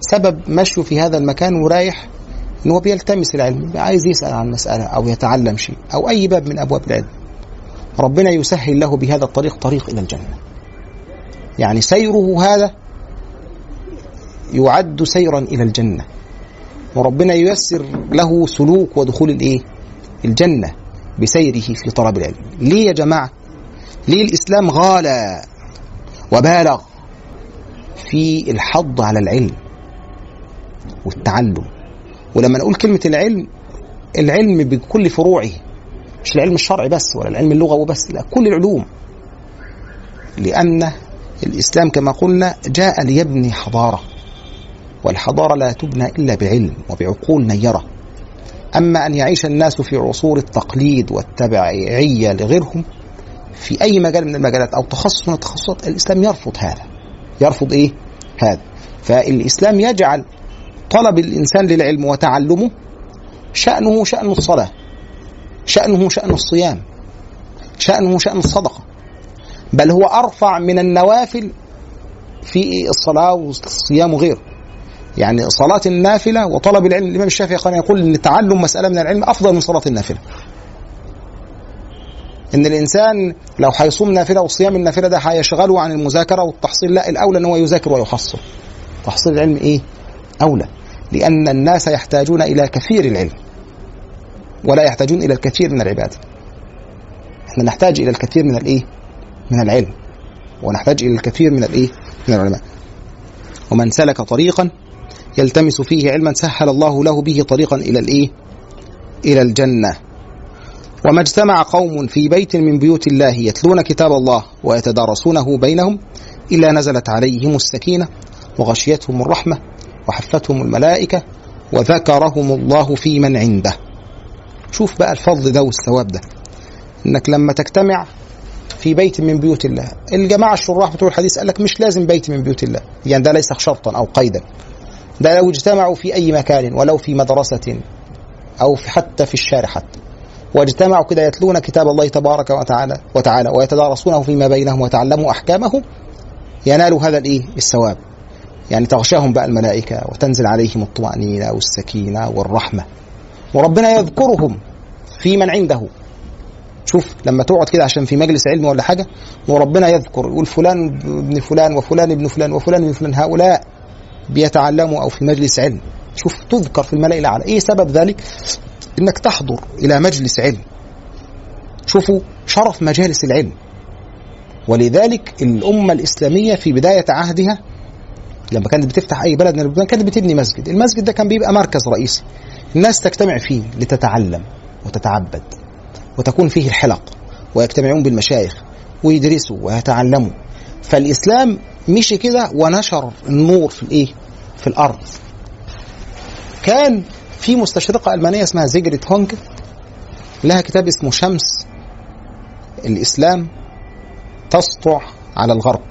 [SPEAKER 3] سبب مشيه في هذا المكان ورايح ان هو بيلتمس العلم عايز يسأل عن مسألة أو يتعلم شيء أو أي باب من أبواب العلم. ربنا يسهل له بهذا الطريق طريق إلى الجنة. يعني سيره هذا يعد سيرا إلى الجنة. وربنا ييسر له سلوك ودخول الإيه؟ الجنة بسيره في طلب العلم. ليه يا جماعة؟ ليه الإسلام غالى وبالغ في الحض على العلم والتعلم؟ ولما نقول كلمة العلم العلم بكل فروعه مش العلم الشرعي بس ولا العلم اللغوي بس لا كل العلوم. لأن الإسلام كما قلنا جاء ليبني حضارة والحضارة لا تبنى إلا بعلم وبعقول نيرة. أما أن يعيش الناس في عصور التقليد والتبعية لغيرهم في أي مجال من المجالات أو تخصص من التخصصات الإسلام يرفض هذا. يرفض إيه؟ هذا. فالإسلام يجعل طلب الإنسان للعلم وتعلمه شأنه شأن الصلاة شأنه شأن الصيام شأنه شأن الصدقة بل هو أرفع من النوافل في الصلاة والصيام وغيره يعني صلاة النافلة وطلب العلم الإمام الشافعي كان يقول أن تعلم مسألة من العلم أفضل من صلاة النافلة. إن الإنسان لو هيصوم نافلة وصيام النافلة ده هيشغله عن المذاكرة والتحصيل لا الأولى إن هو يذاكر ويحصل. تحصيل العلم إيه؟ أولى. لأن الناس يحتاجون إلى كثير العلم ولا يحتاجون إلى الكثير من العباده إحنا نحتاج إلى الكثير من الإيه؟ من العلم ونحتاج إلى الكثير من الإيه؟ من العلماء. ومن سلك طريقا يلتمس فيه علما سهل الله له به طريقا إلى الإيه؟ إلى الجنة. وما اجتمع قوم في بيت من بيوت الله يتلون كتاب الله ويتدارسونه بينهم إلا نزلت عليهم السكينة وغشيتهم الرحمة وحفتهم الملائكة وذكرهم الله في من عنده. شوف بقى الفضل ده والثواب ده. إنك لما تجتمع في بيت من بيوت الله الجماعة الشراح بتوع الحديث قال لك مش لازم بيت من بيوت الله. يعني ده ليس شرطا أو قيدا. ده لو اجتمعوا في أي مكان ولو في مدرسة أو في حتى في الشارع حتى. واجتمعوا كده يتلون كتاب الله تبارك وتعالى وتعالى ويتدارسونه فيما بينهم وتعلموا احكامه ينالوا هذا الإيه؟ الثواب. يعني تغشاهم بقى الملائكة وتنزل عليهم الطمأنينة والسكينة والرحمة. وربنا يذكرهم في من عنده. شوف لما تقعد كده عشان في مجلس علم ولا حاجة وربنا يذكر يقول فلان ابن فلان وفلان ابن فلان وفلان ابن فلان. هؤلاء بيتعلموا أو في مجلس علم. شوف تذكر في الملأ الاعلى إيه سبب ذلك؟ إنك تحضر إلى مجلس علم. شوفوا شرف مجالس العلم. ولذلك الأمة الإسلامية في بداية عهدها لما كانت بتفتح أي بلد من البلدان كانت بتبني مسجد. المسجد ده كان بيبقى مركز رئيسي. الناس تجتمع فيه لتتعلم وتتعبد وتكون فيه الحلق ويجتمعون بالمشايخ ويدرسوا ويتعلموا. فالإسلام مشي كده ونشر النور في الإيه؟ في الأرض. كان في مستشرقة ألمانية اسمها زيجريت هونج لها كتاب اسمه شمس الإسلام تسطع على الغرب.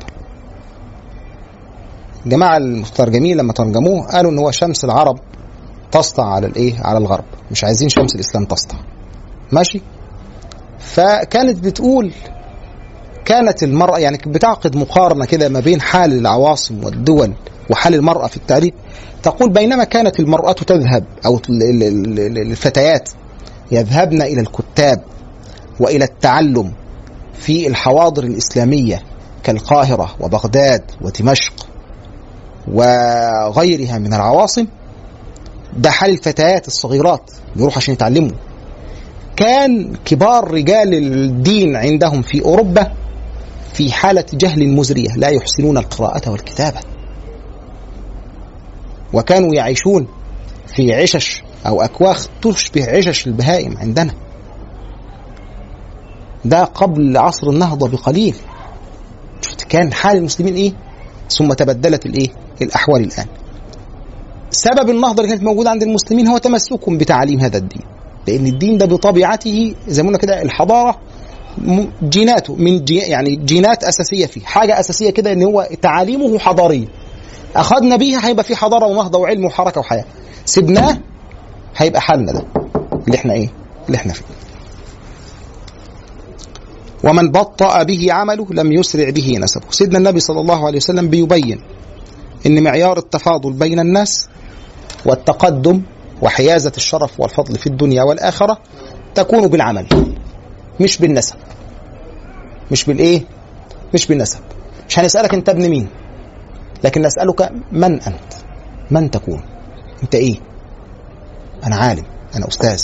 [SPEAKER 3] جماعة المترجمين لما ترجموه قالوا إن هو شمس العرب تسطع على الإيه؟ على الغرب. مش عايزين شمس الإسلام تسطع. ماشي؟ فكانت بتقول كانت المرأة يعني بتعقد مقارنة كده ما بين حال العواصم والدول وحال المرأة في التاريخ تقول بينما كانت المرأة تذهب أو الفتيات يذهبن إلى الكتاب وإلى التعلم في الحواضر الإسلامية كالقاهرة وبغداد ودمشق وغيرها من العواصم ده حال الفتيات الصغيرات بيروحوا عشان يتعلموا. كان كبار رجال الدين عندهم في أوروبا في حالة جهل مزرية لا يحسنون القراءة والكتابة. وكانوا يعيشون في عشش أو أكواخ تشبه عشش البهائم عندنا. ده قبل عصر النهضة بقليل. شفت كان حال المسلمين إيه؟ ثم تبدلت الإيه؟ الأحوال الآن. سبب النهضة اللي كانت موجودة عند المسلمين هو تمسكهم بتعاليم هذا الدين. لأن الدين ده بطبيعته زي ما قلنا كده الحضارة جيناته من جي يعني جينات أساسية فيه. حاجة أساسية كده إن هو تعاليمه حضارية. أخذنا بيها هيبقى في حضارة ونهضة وعلم وحركة وحياة. سيبناه هيبقى حالنا ده اللي إحنا إيه؟ اللي إحنا فيه. ومن بطأ به عمله لم يسرع به نسبه. سيدنا النبي صلى الله عليه وسلم بيبين إن معيار التفاضل بين الناس والتقدم وحيازة الشرف والفضل في الدنيا والآخرة تكون بالعمل مش بالنسب. مش بالإيه؟ مش بالنسب. مش هنسألك أنت ابن مين لكن نسألك من أنت؟ من تكون؟ أنت إيه؟ أنا عالم أنا أستاذ.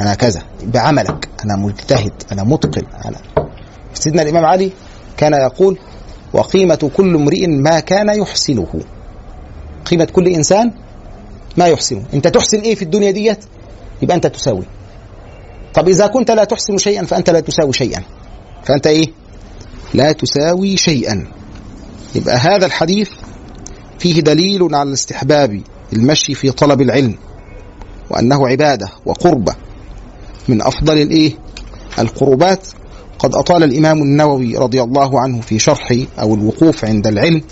[SPEAKER 3] أنا كذا بعملك أنا مجتهد أنا متقن. أنا سيدنا الإمام علي كان يقول وقيمة كل امرئ ما كان يحسنه. قيمة كل إنسان ما يحسنه. أنت تحسن إيه في الدنيا ديت؟ يبقى أنت تساوي. طب إذا كنت لا تحسن شيئا فأنت لا تساوي شيئا. فأنت إيه؟ لا تساوي شيئا. يبقى هذا الحديث فيه دليل على استحباب المشي في طلب العلم وأنه عبادة وقربة. من أفضل الإيه؟ القربات. قد أطال الإمام النووي رضي الله عنه في شرح أو الوقوف عند العلم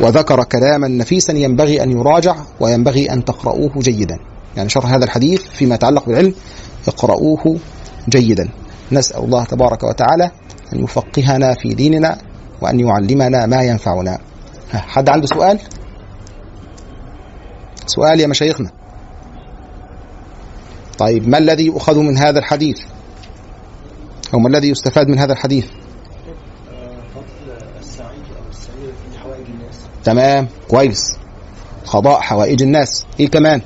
[SPEAKER 3] وذكر كلاما نفيسا ينبغي أن يراجع وينبغي أن تقرؤوه جيدا. يعني شرح هذا الحديث فيما يتعلق بالعلم اقرؤوه جيدا. نسأل الله تبارك وتعالى أن يفقهنا في ديننا وأن يعلمنا ما ينفعنا. حد عنده سؤال؟ سؤال يا مشايخنا. طيب ما الذي يؤخذ من هذا الحديث؟ أو ما الذي يستفاد من هذا الحديث؟ تمام كويس. قضاء حوائج الناس. إيه كمان؟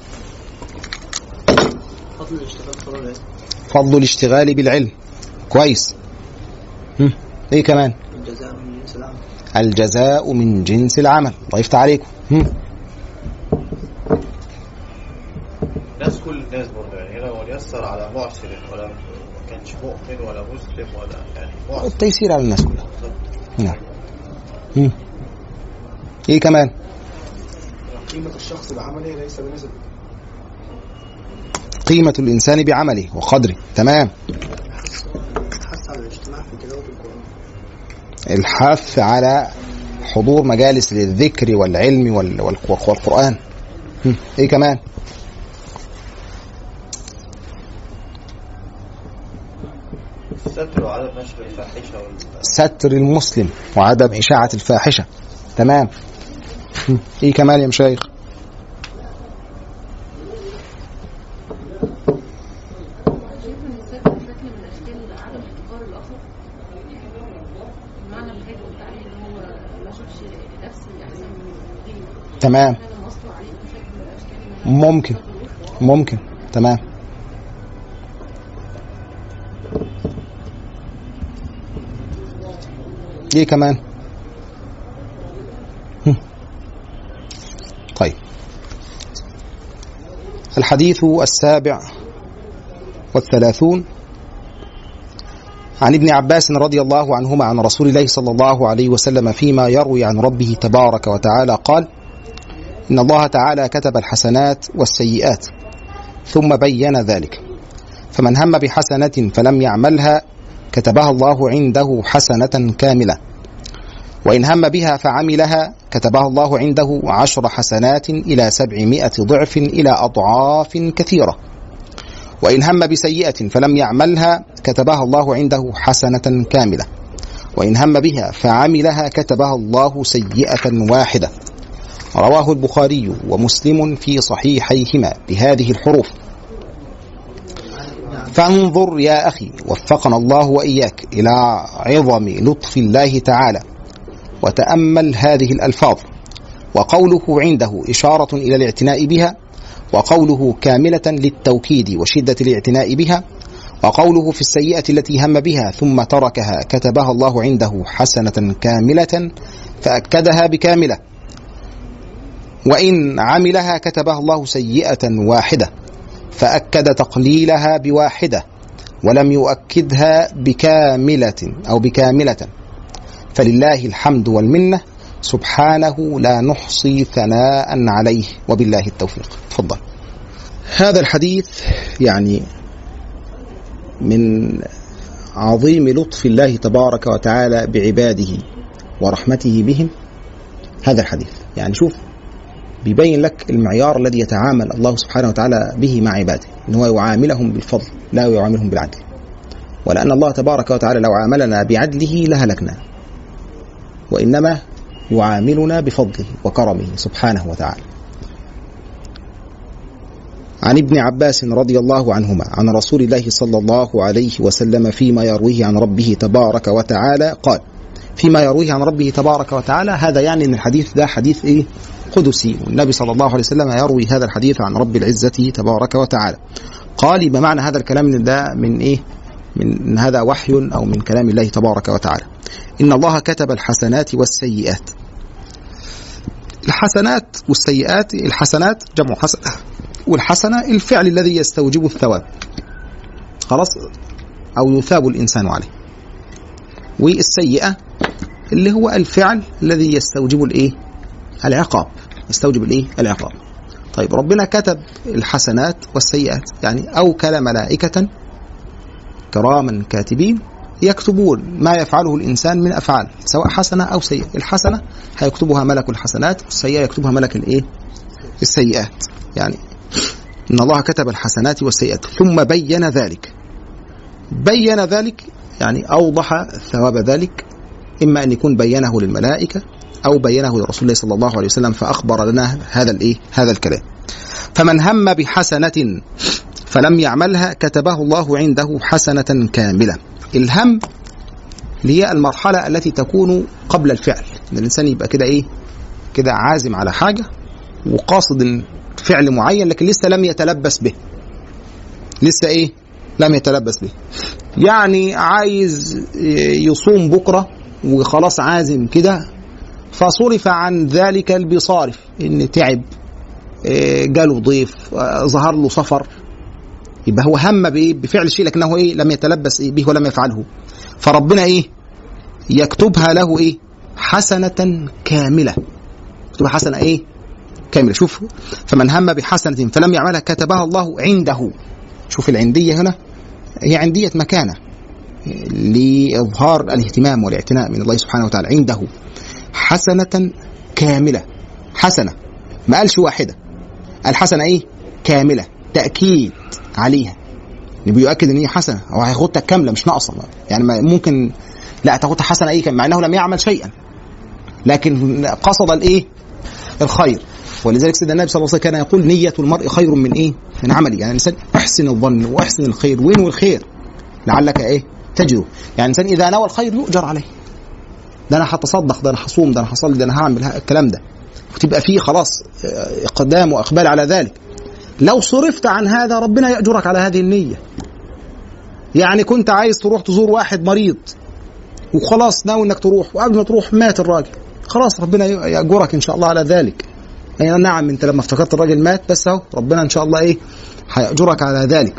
[SPEAKER 4] فضل الاشتغال
[SPEAKER 3] فضل الاشتغال بالعلم. كويس. هم. إيه كمان؟
[SPEAKER 4] الجزاء من جنس العمل.
[SPEAKER 3] الجزاء من جنس العمل. الله يفتح عليكم. هم.
[SPEAKER 6] الناس كل الناس برضه وليسر على معسر ولا ما كانش مؤمن ولا مسلم ولا يعني معسر.
[SPEAKER 3] التيسير على الناس كلها. نعم. إيه كمان؟
[SPEAKER 5] قيمة الشخص بعمله ليس بنسب.
[SPEAKER 3] قيمة الإنسان بعمله وقدره. تمام.
[SPEAKER 4] حث على الاجتماع في تلاوة القرآن.
[SPEAKER 3] الحث على حضور مجالس للذكر والعلم وال- والق- والقرآن. إيه كمان؟
[SPEAKER 6] الستر وعدم نشر الفاحشة
[SPEAKER 3] ستر المسلم وعدم إشاعة الفاحشة. تمام. إيه كمان يا مشايخ؟
[SPEAKER 8] شايف ان السبب شكل
[SPEAKER 3] إيه كمان. طيب. الحديث السابع والثلاثون عن ابن عباس رضي الله عنهما عن رسول الله صلى الله عليه وسلم فيما يروي عن ربه تبارك وتعالى قال إن الله تعالى كتب الحسنات والسيئات ثم بين ذلك. فمن هم بحسنة فلم يعملها كتبها الله عنده حسنة كاملة. وإن هم بها فعملها كتبها الله عنده عشر حسنات إلى سبعمائة ضعف إلى أضعاف كثيرة. وإن هم بسيئة فلم يعملها كتبها الله عنده حسنة كاملة. وإن هم بها فعملها كتبها الله سيئة واحدة. رواه البخاري ومسلم في صحيحيهما بهذه الحروف. فانظر يا أخي وفقنا الله وإياك إلى عظم لطف الله تعالى وتأمل هذه الألفاظ وقوله عنده إشارة إلى الاعتناء بها وقوله كاملة للتوكيد وشدة الاعتناء بها وقوله في السيئة التي هم بها ثم تركها كتبها الله عنده حسنة كاملة فأكدها بكاملة وإن عملها كتبها الله سيئة واحدة. فأكد تقليلها بواحدة ولم يؤكدها بكاملة أو بكاملة. فلله الحمد والمنة سبحانه لا نحصي ثناء عليه وبالله التوفيق. تفضل. هذا الحديث يعني من عظيم لطف الله تبارك وتعالى بعباده ورحمته بهم. هذا الحديث. يعني شوف بيبين لك المعيار الذي يتعامل الله سبحانه وتعالى به مع عباده إن هو يعاملهم بالفضل لا يعاملهم بالعدل. ولأن الله تبارك وتعالى لو عاملنا بعدله لهلكنا. وإنما يعاملنا بفضله وكرمه سبحانه وتعالى. عن ابن عباس رضي الله عنهما عن رسول الله صلى الله عليه وسلم فيما يرويه عن ربه تبارك وتعالى قال فيما يرويه عن ربه تبارك وتعالى هذا يعني إن الحديث ده حديث إيه؟ قدسي والنبي صلى الله عليه وسلم يروي هذا الحديث عن رب العزة تبارك وتعالى. قال يبقى معنى هذا الكلام؟ ده من إيه؟ من إن هذا وحي أو من كلام الله تبارك وتعالى. إن الله كتب الحسنات والسيئات. الحسنات والسيئات الحسنات جمع حسنة والحسنة الفعل الذي يستوجب الثواب. خلاص؟ أو يثاب الإنسان عليه. والسيئة اللي هو الفعل الذي يستوجب الإيه؟ العقاب. يستوجب الإيه؟ العقاب طيب ربنا كتب الحسنات والسيئات يعني أوكل ملائكة كراما كاتبين يكتبون ما يفعله الإنسان من أفعال سواء حسنة أو سيئة. الحسنة هيكتبها ملك الحسنات والسيئة يكتبها ملك الإيه؟ السيئات. يعني إن الله كتب الحسنات والسيئات ثم بين ذلك. بين ذلك يعني أوضح ثواب ذلك إما أن يكون بينه للملائكة أو بينه لرسول الله صلى الله عليه وسلم فأخبر لنا هذا الإيه؟ هذا الكلام. فمن هم بحسنة فلم يعملها كتبه الله عنده حسنة كاملة. الهم هي المرحلة التي تكون قبل الفعل. إن الإنسان يبقى كده إيه؟ كده عازم على حاجة وقاصد فعل معين لكن لسه لم يتلبس به. لسه إيه؟ لم يتلبس به. يعني عايز يصوم بكرة وخلاص عازم كده فصرف عن ذلك بصارف إن تعب جاله ضيف آه، ظهر له سفر يبقى هو هم بفعل شيء لكنه إيه؟ لم يتلبس إيه؟ به ولم يفعله. فربنا إيه؟ يكتبها له إيه؟ حسنة كاملة. يكتبها حسنة إيه؟ كاملة. شوف فمن هم بحسنة فلم يعملها كتبها الله عنده. شوف العندية هنا. هي عندية مكانة لإظهار الاهتمام والاعتناء من الله سبحانه وتعالى. عنده. حسنة كاملة. حسنة. ما قالش واحدة. الحسنة إيه؟ كاملة. تأكيد عليها. اللي بيؤكد إن هي حسنة. هو هياخدها كاملة مش ناقصة. يعني ممكن لا تاخدها حسنة إيه مع إنه لم يعمل شيئا. لكن قصد الإيه؟ الخير. ولذلك سيدنا النبي صلى الله عليه وسلم كان يقول نية المرء خير من إيه؟ من عمله. يعني الإنسان أحسن الظن وأحسن الخير. وين الخير لعلك إيه؟ تجده. يعني الإنسان إذا نوى الخير يؤجر عليه. ده أنا هتصدق ده أنا هصوم ده أنا هصلي ده أنا هعمل الكلام ده. وتبقى فيه خلاص آه، إقدام وإقبال على ذلك. لو صرفت عن هذا ربنا يأجرك على هذه النية. يعني كنت عايز تروح تزور واحد مريض وخلاص ناوي إنك تروح وقبل ما تروح مات الراجل. خلاص ربنا يأجرك إن شاء الله على ذلك. يعني نعم أنت لما افتكرت الراجل مات بس أهو ربنا إن شاء الله إيه هيأجرك على ذلك.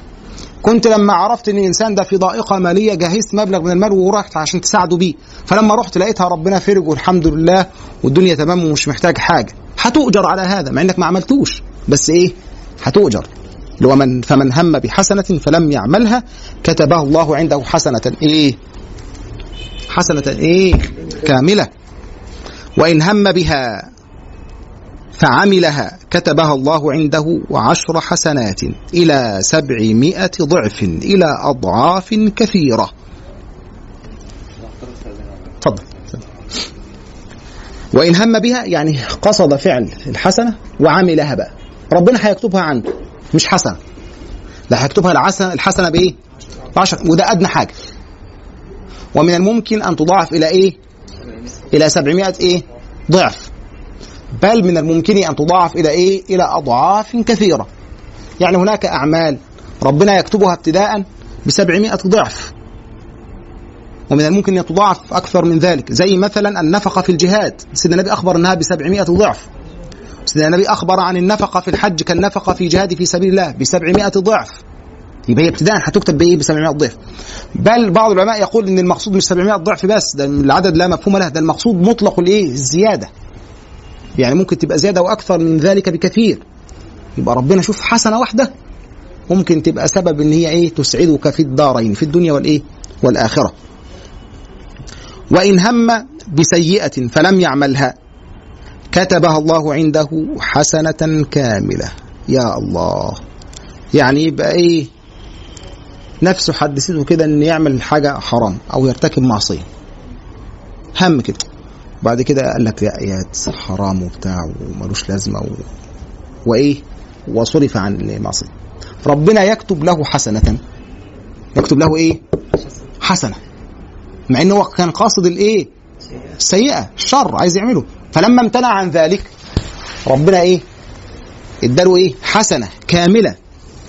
[SPEAKER 3] كنت لما عرفت إن الإنسان ده في ضائقة مالية جهزت مبلغ من المال ورحت عشان تساعده بيه. فلما رحت لقيتها ربنا فرج والحمد لله والدنيا تمام ومش محتاج حاجة. هتؤجر على هذا مع إنك ما عملتوش. بس إيه؟ هتؤجر. اللي هو من فمن هم بحسنة فلم يعملها كتبه الله عنده حسنة إيه؟ حسنة إيه؟ كاملة. وإن هم بها فعملها كتبها الله عنده عشر حسنات إلى سبعمائة ضعف إلى أضعاف كثيرة. تفضل. وإن هم بها يعني قصد فعل الحسنة وعملها بقى. ربنا هيكتبها عنده مش حسنة. لا هيكتبها الحسنة الحسنة بإيه؟ بعشر وده أدنى حاجة. ومن الممكن أن تضاعف إلى إيه؟ إلى سبعمائة إيه؟ ضعف. بل من الممكن أن تضاعف إلى إيه؟ إلى أضعاف كثيرة. يعني هناك أعمال ربنا يكتبها ابتداء ب 700 ضعف. ومن الممكن أن تضاعف أكثر من ذلك، زي مثلا النفقة في الجهاد، سيدنا النبي أخبر أنها ب 700 ضعف. سيدنا النبي أخبر عن النفقة في الحج كالنفقة في جهاد في سبيل الله ب 700 ضعف. يبقى هي ابتداء هتكتب بإيه؟ ب 700 ضعف. بل بعض العلماء يقول إن المقصود مش 700 ضعف بس، ده العدد لا مفهوم له، ده المقصود مطلق الإيه؟ الزيادة. يعني ممكن تبقى زيادة وأكثر من ذلك بكثير. يبقى ربنا شوف حسنة واحدة ممكن تبقى سبب إن هي إيه؟ تسعدك في الدارين في الدنيا والإيه؟ والآخرة. وإن هم بسيئة فلم يعملها كتبها الله عنده حسنة كاملة. يا الله. يعني يبقى إيه؟ نفسه حدثته كده إن يعمل حاجة حرام أو يرتكب معصية. هم كده. بعد كده قال لك يا حرام وبتاع وملوش لازمة و... وإيه؟ وصرف عن المعصيه ربنا يكتب له حسنة. يكتب له إيه؟ حسنة. مع إنه هو كان قاصد الإيه؟ السيئه الشر عايز يعمله. فلما امتنع عن ذلك ربنا إيه؟ اداله إيه؟ حسنة كاملة.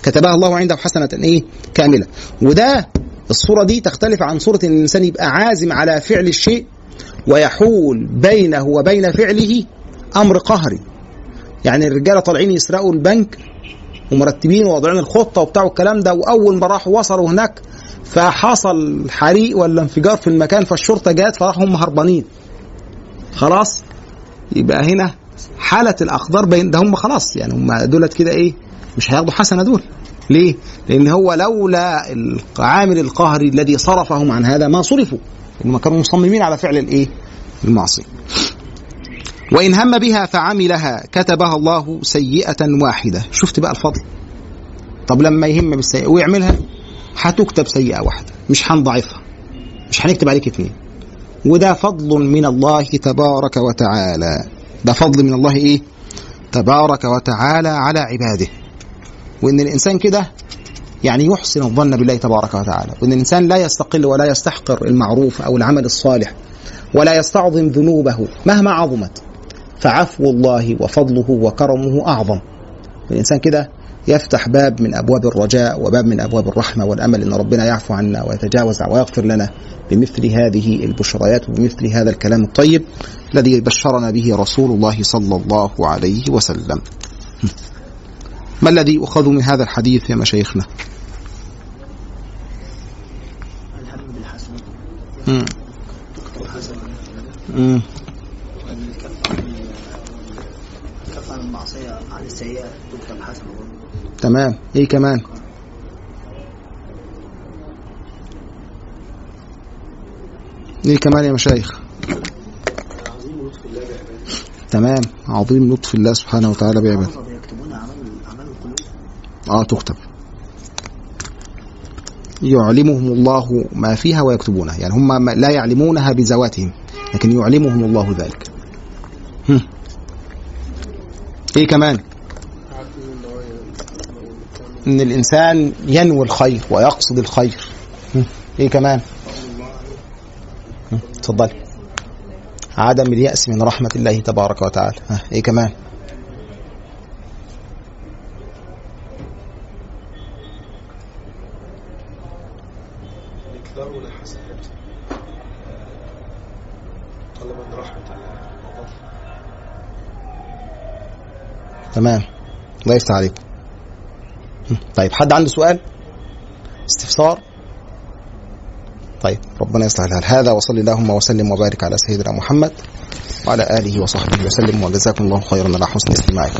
[SPEAKER 3] كتبها الله عنده حسنة إيه؟ كاملة. وده الصورة دي تختلف عن صورة إن الإنسان يبقى عازم على فعل الشيء ويحول بينه وبين فعله أمر قهري. يعني الرجالة طالعين يسرقوا البنك ومرتبين وواضعين الخطة وبتاع الكلام ده وأول ما راحوا وصلوا هناك فحصل حريق ولا انفجار في المكان فالشرطة جت فراحوا هم هربانين. خلاص؟ يبقى هنا حالة الاقدار بين ده هم خلاص يعني هم دولت كده إيه مش هياخدوا حسنة دول. ليه؟ لأن هو لولا العامل القهري الذي صرفهم عن هذا ما صرفوا. انهم كانوا مصممين على فعل الإيه؟ المعصية. وإن هم بها فعملها كتبها الله سيئة واحدة، شفت بقى الفضل. طب لما يهم بالسيئة ويعملها هتكتب سيئة واحدة مش هنضعفها مش هنكتب عليك اتنين وده فضل من الله تبارك وتعالى ده فضل من الله إيه تبارك وتعالى على عباده وإن الإنسان كده يعني يحسن الظن بالله تبارك وتعالى وإن الإنسان لا يستقل ولا يستحقر المعروف أو العمل الصالح ولا يستعظم ذنوبه مهما عظمت فعفو الله وفضله وكرمه أعظم الإنسان كده يفتح باب من أبواب الرجاء وباب من أبواب الرحمة والأمل إن ربنا يعفو عنا ويتجاوز ويغفر لنا بمثل هذه البشريات وبمثل هذا الكلام الطيب الذي بشرنا به رسول الله صلى الله عليه وسلم. ما الذي يؤخذ من هذا الحديث يا مشايخنا؟ تمام إيه كمان؟ إيه كمان يا مشايخ؟ تمام عظيم لطف الله سبحانه وتعالى بعباده
[SPEAKER 4] الرافضة يكتبون أعمال أعمال القلوب
[SPEAKER 3] آه تكتب يعلمهم الله ما فيها ويكتبونها يعني هم لا يعلمونها بذواتهم لكن يعلمهم الله ذلك. إيه كمان إن الإنسان ينوي الخير ويقصد الخير. إيه كمان هم. اتفضل عدم اليأس من رحمة الله تبارك وتعالى ها. إيه كمان
[SPEAKER 5] يكثروا الحسنات طلبا رحمة الله
[SPEAKER 3] تمام. الله يفتح عليك هم. طيب حد عنده سؤال؟ استفسار؟ طيب ربنا يصلح الحال هذا وصل اللهم وسلم وبارك على سيدنا محمد وعلى آله وصحبه وسلم وجزاكم الله خيرا على حسن استماعكم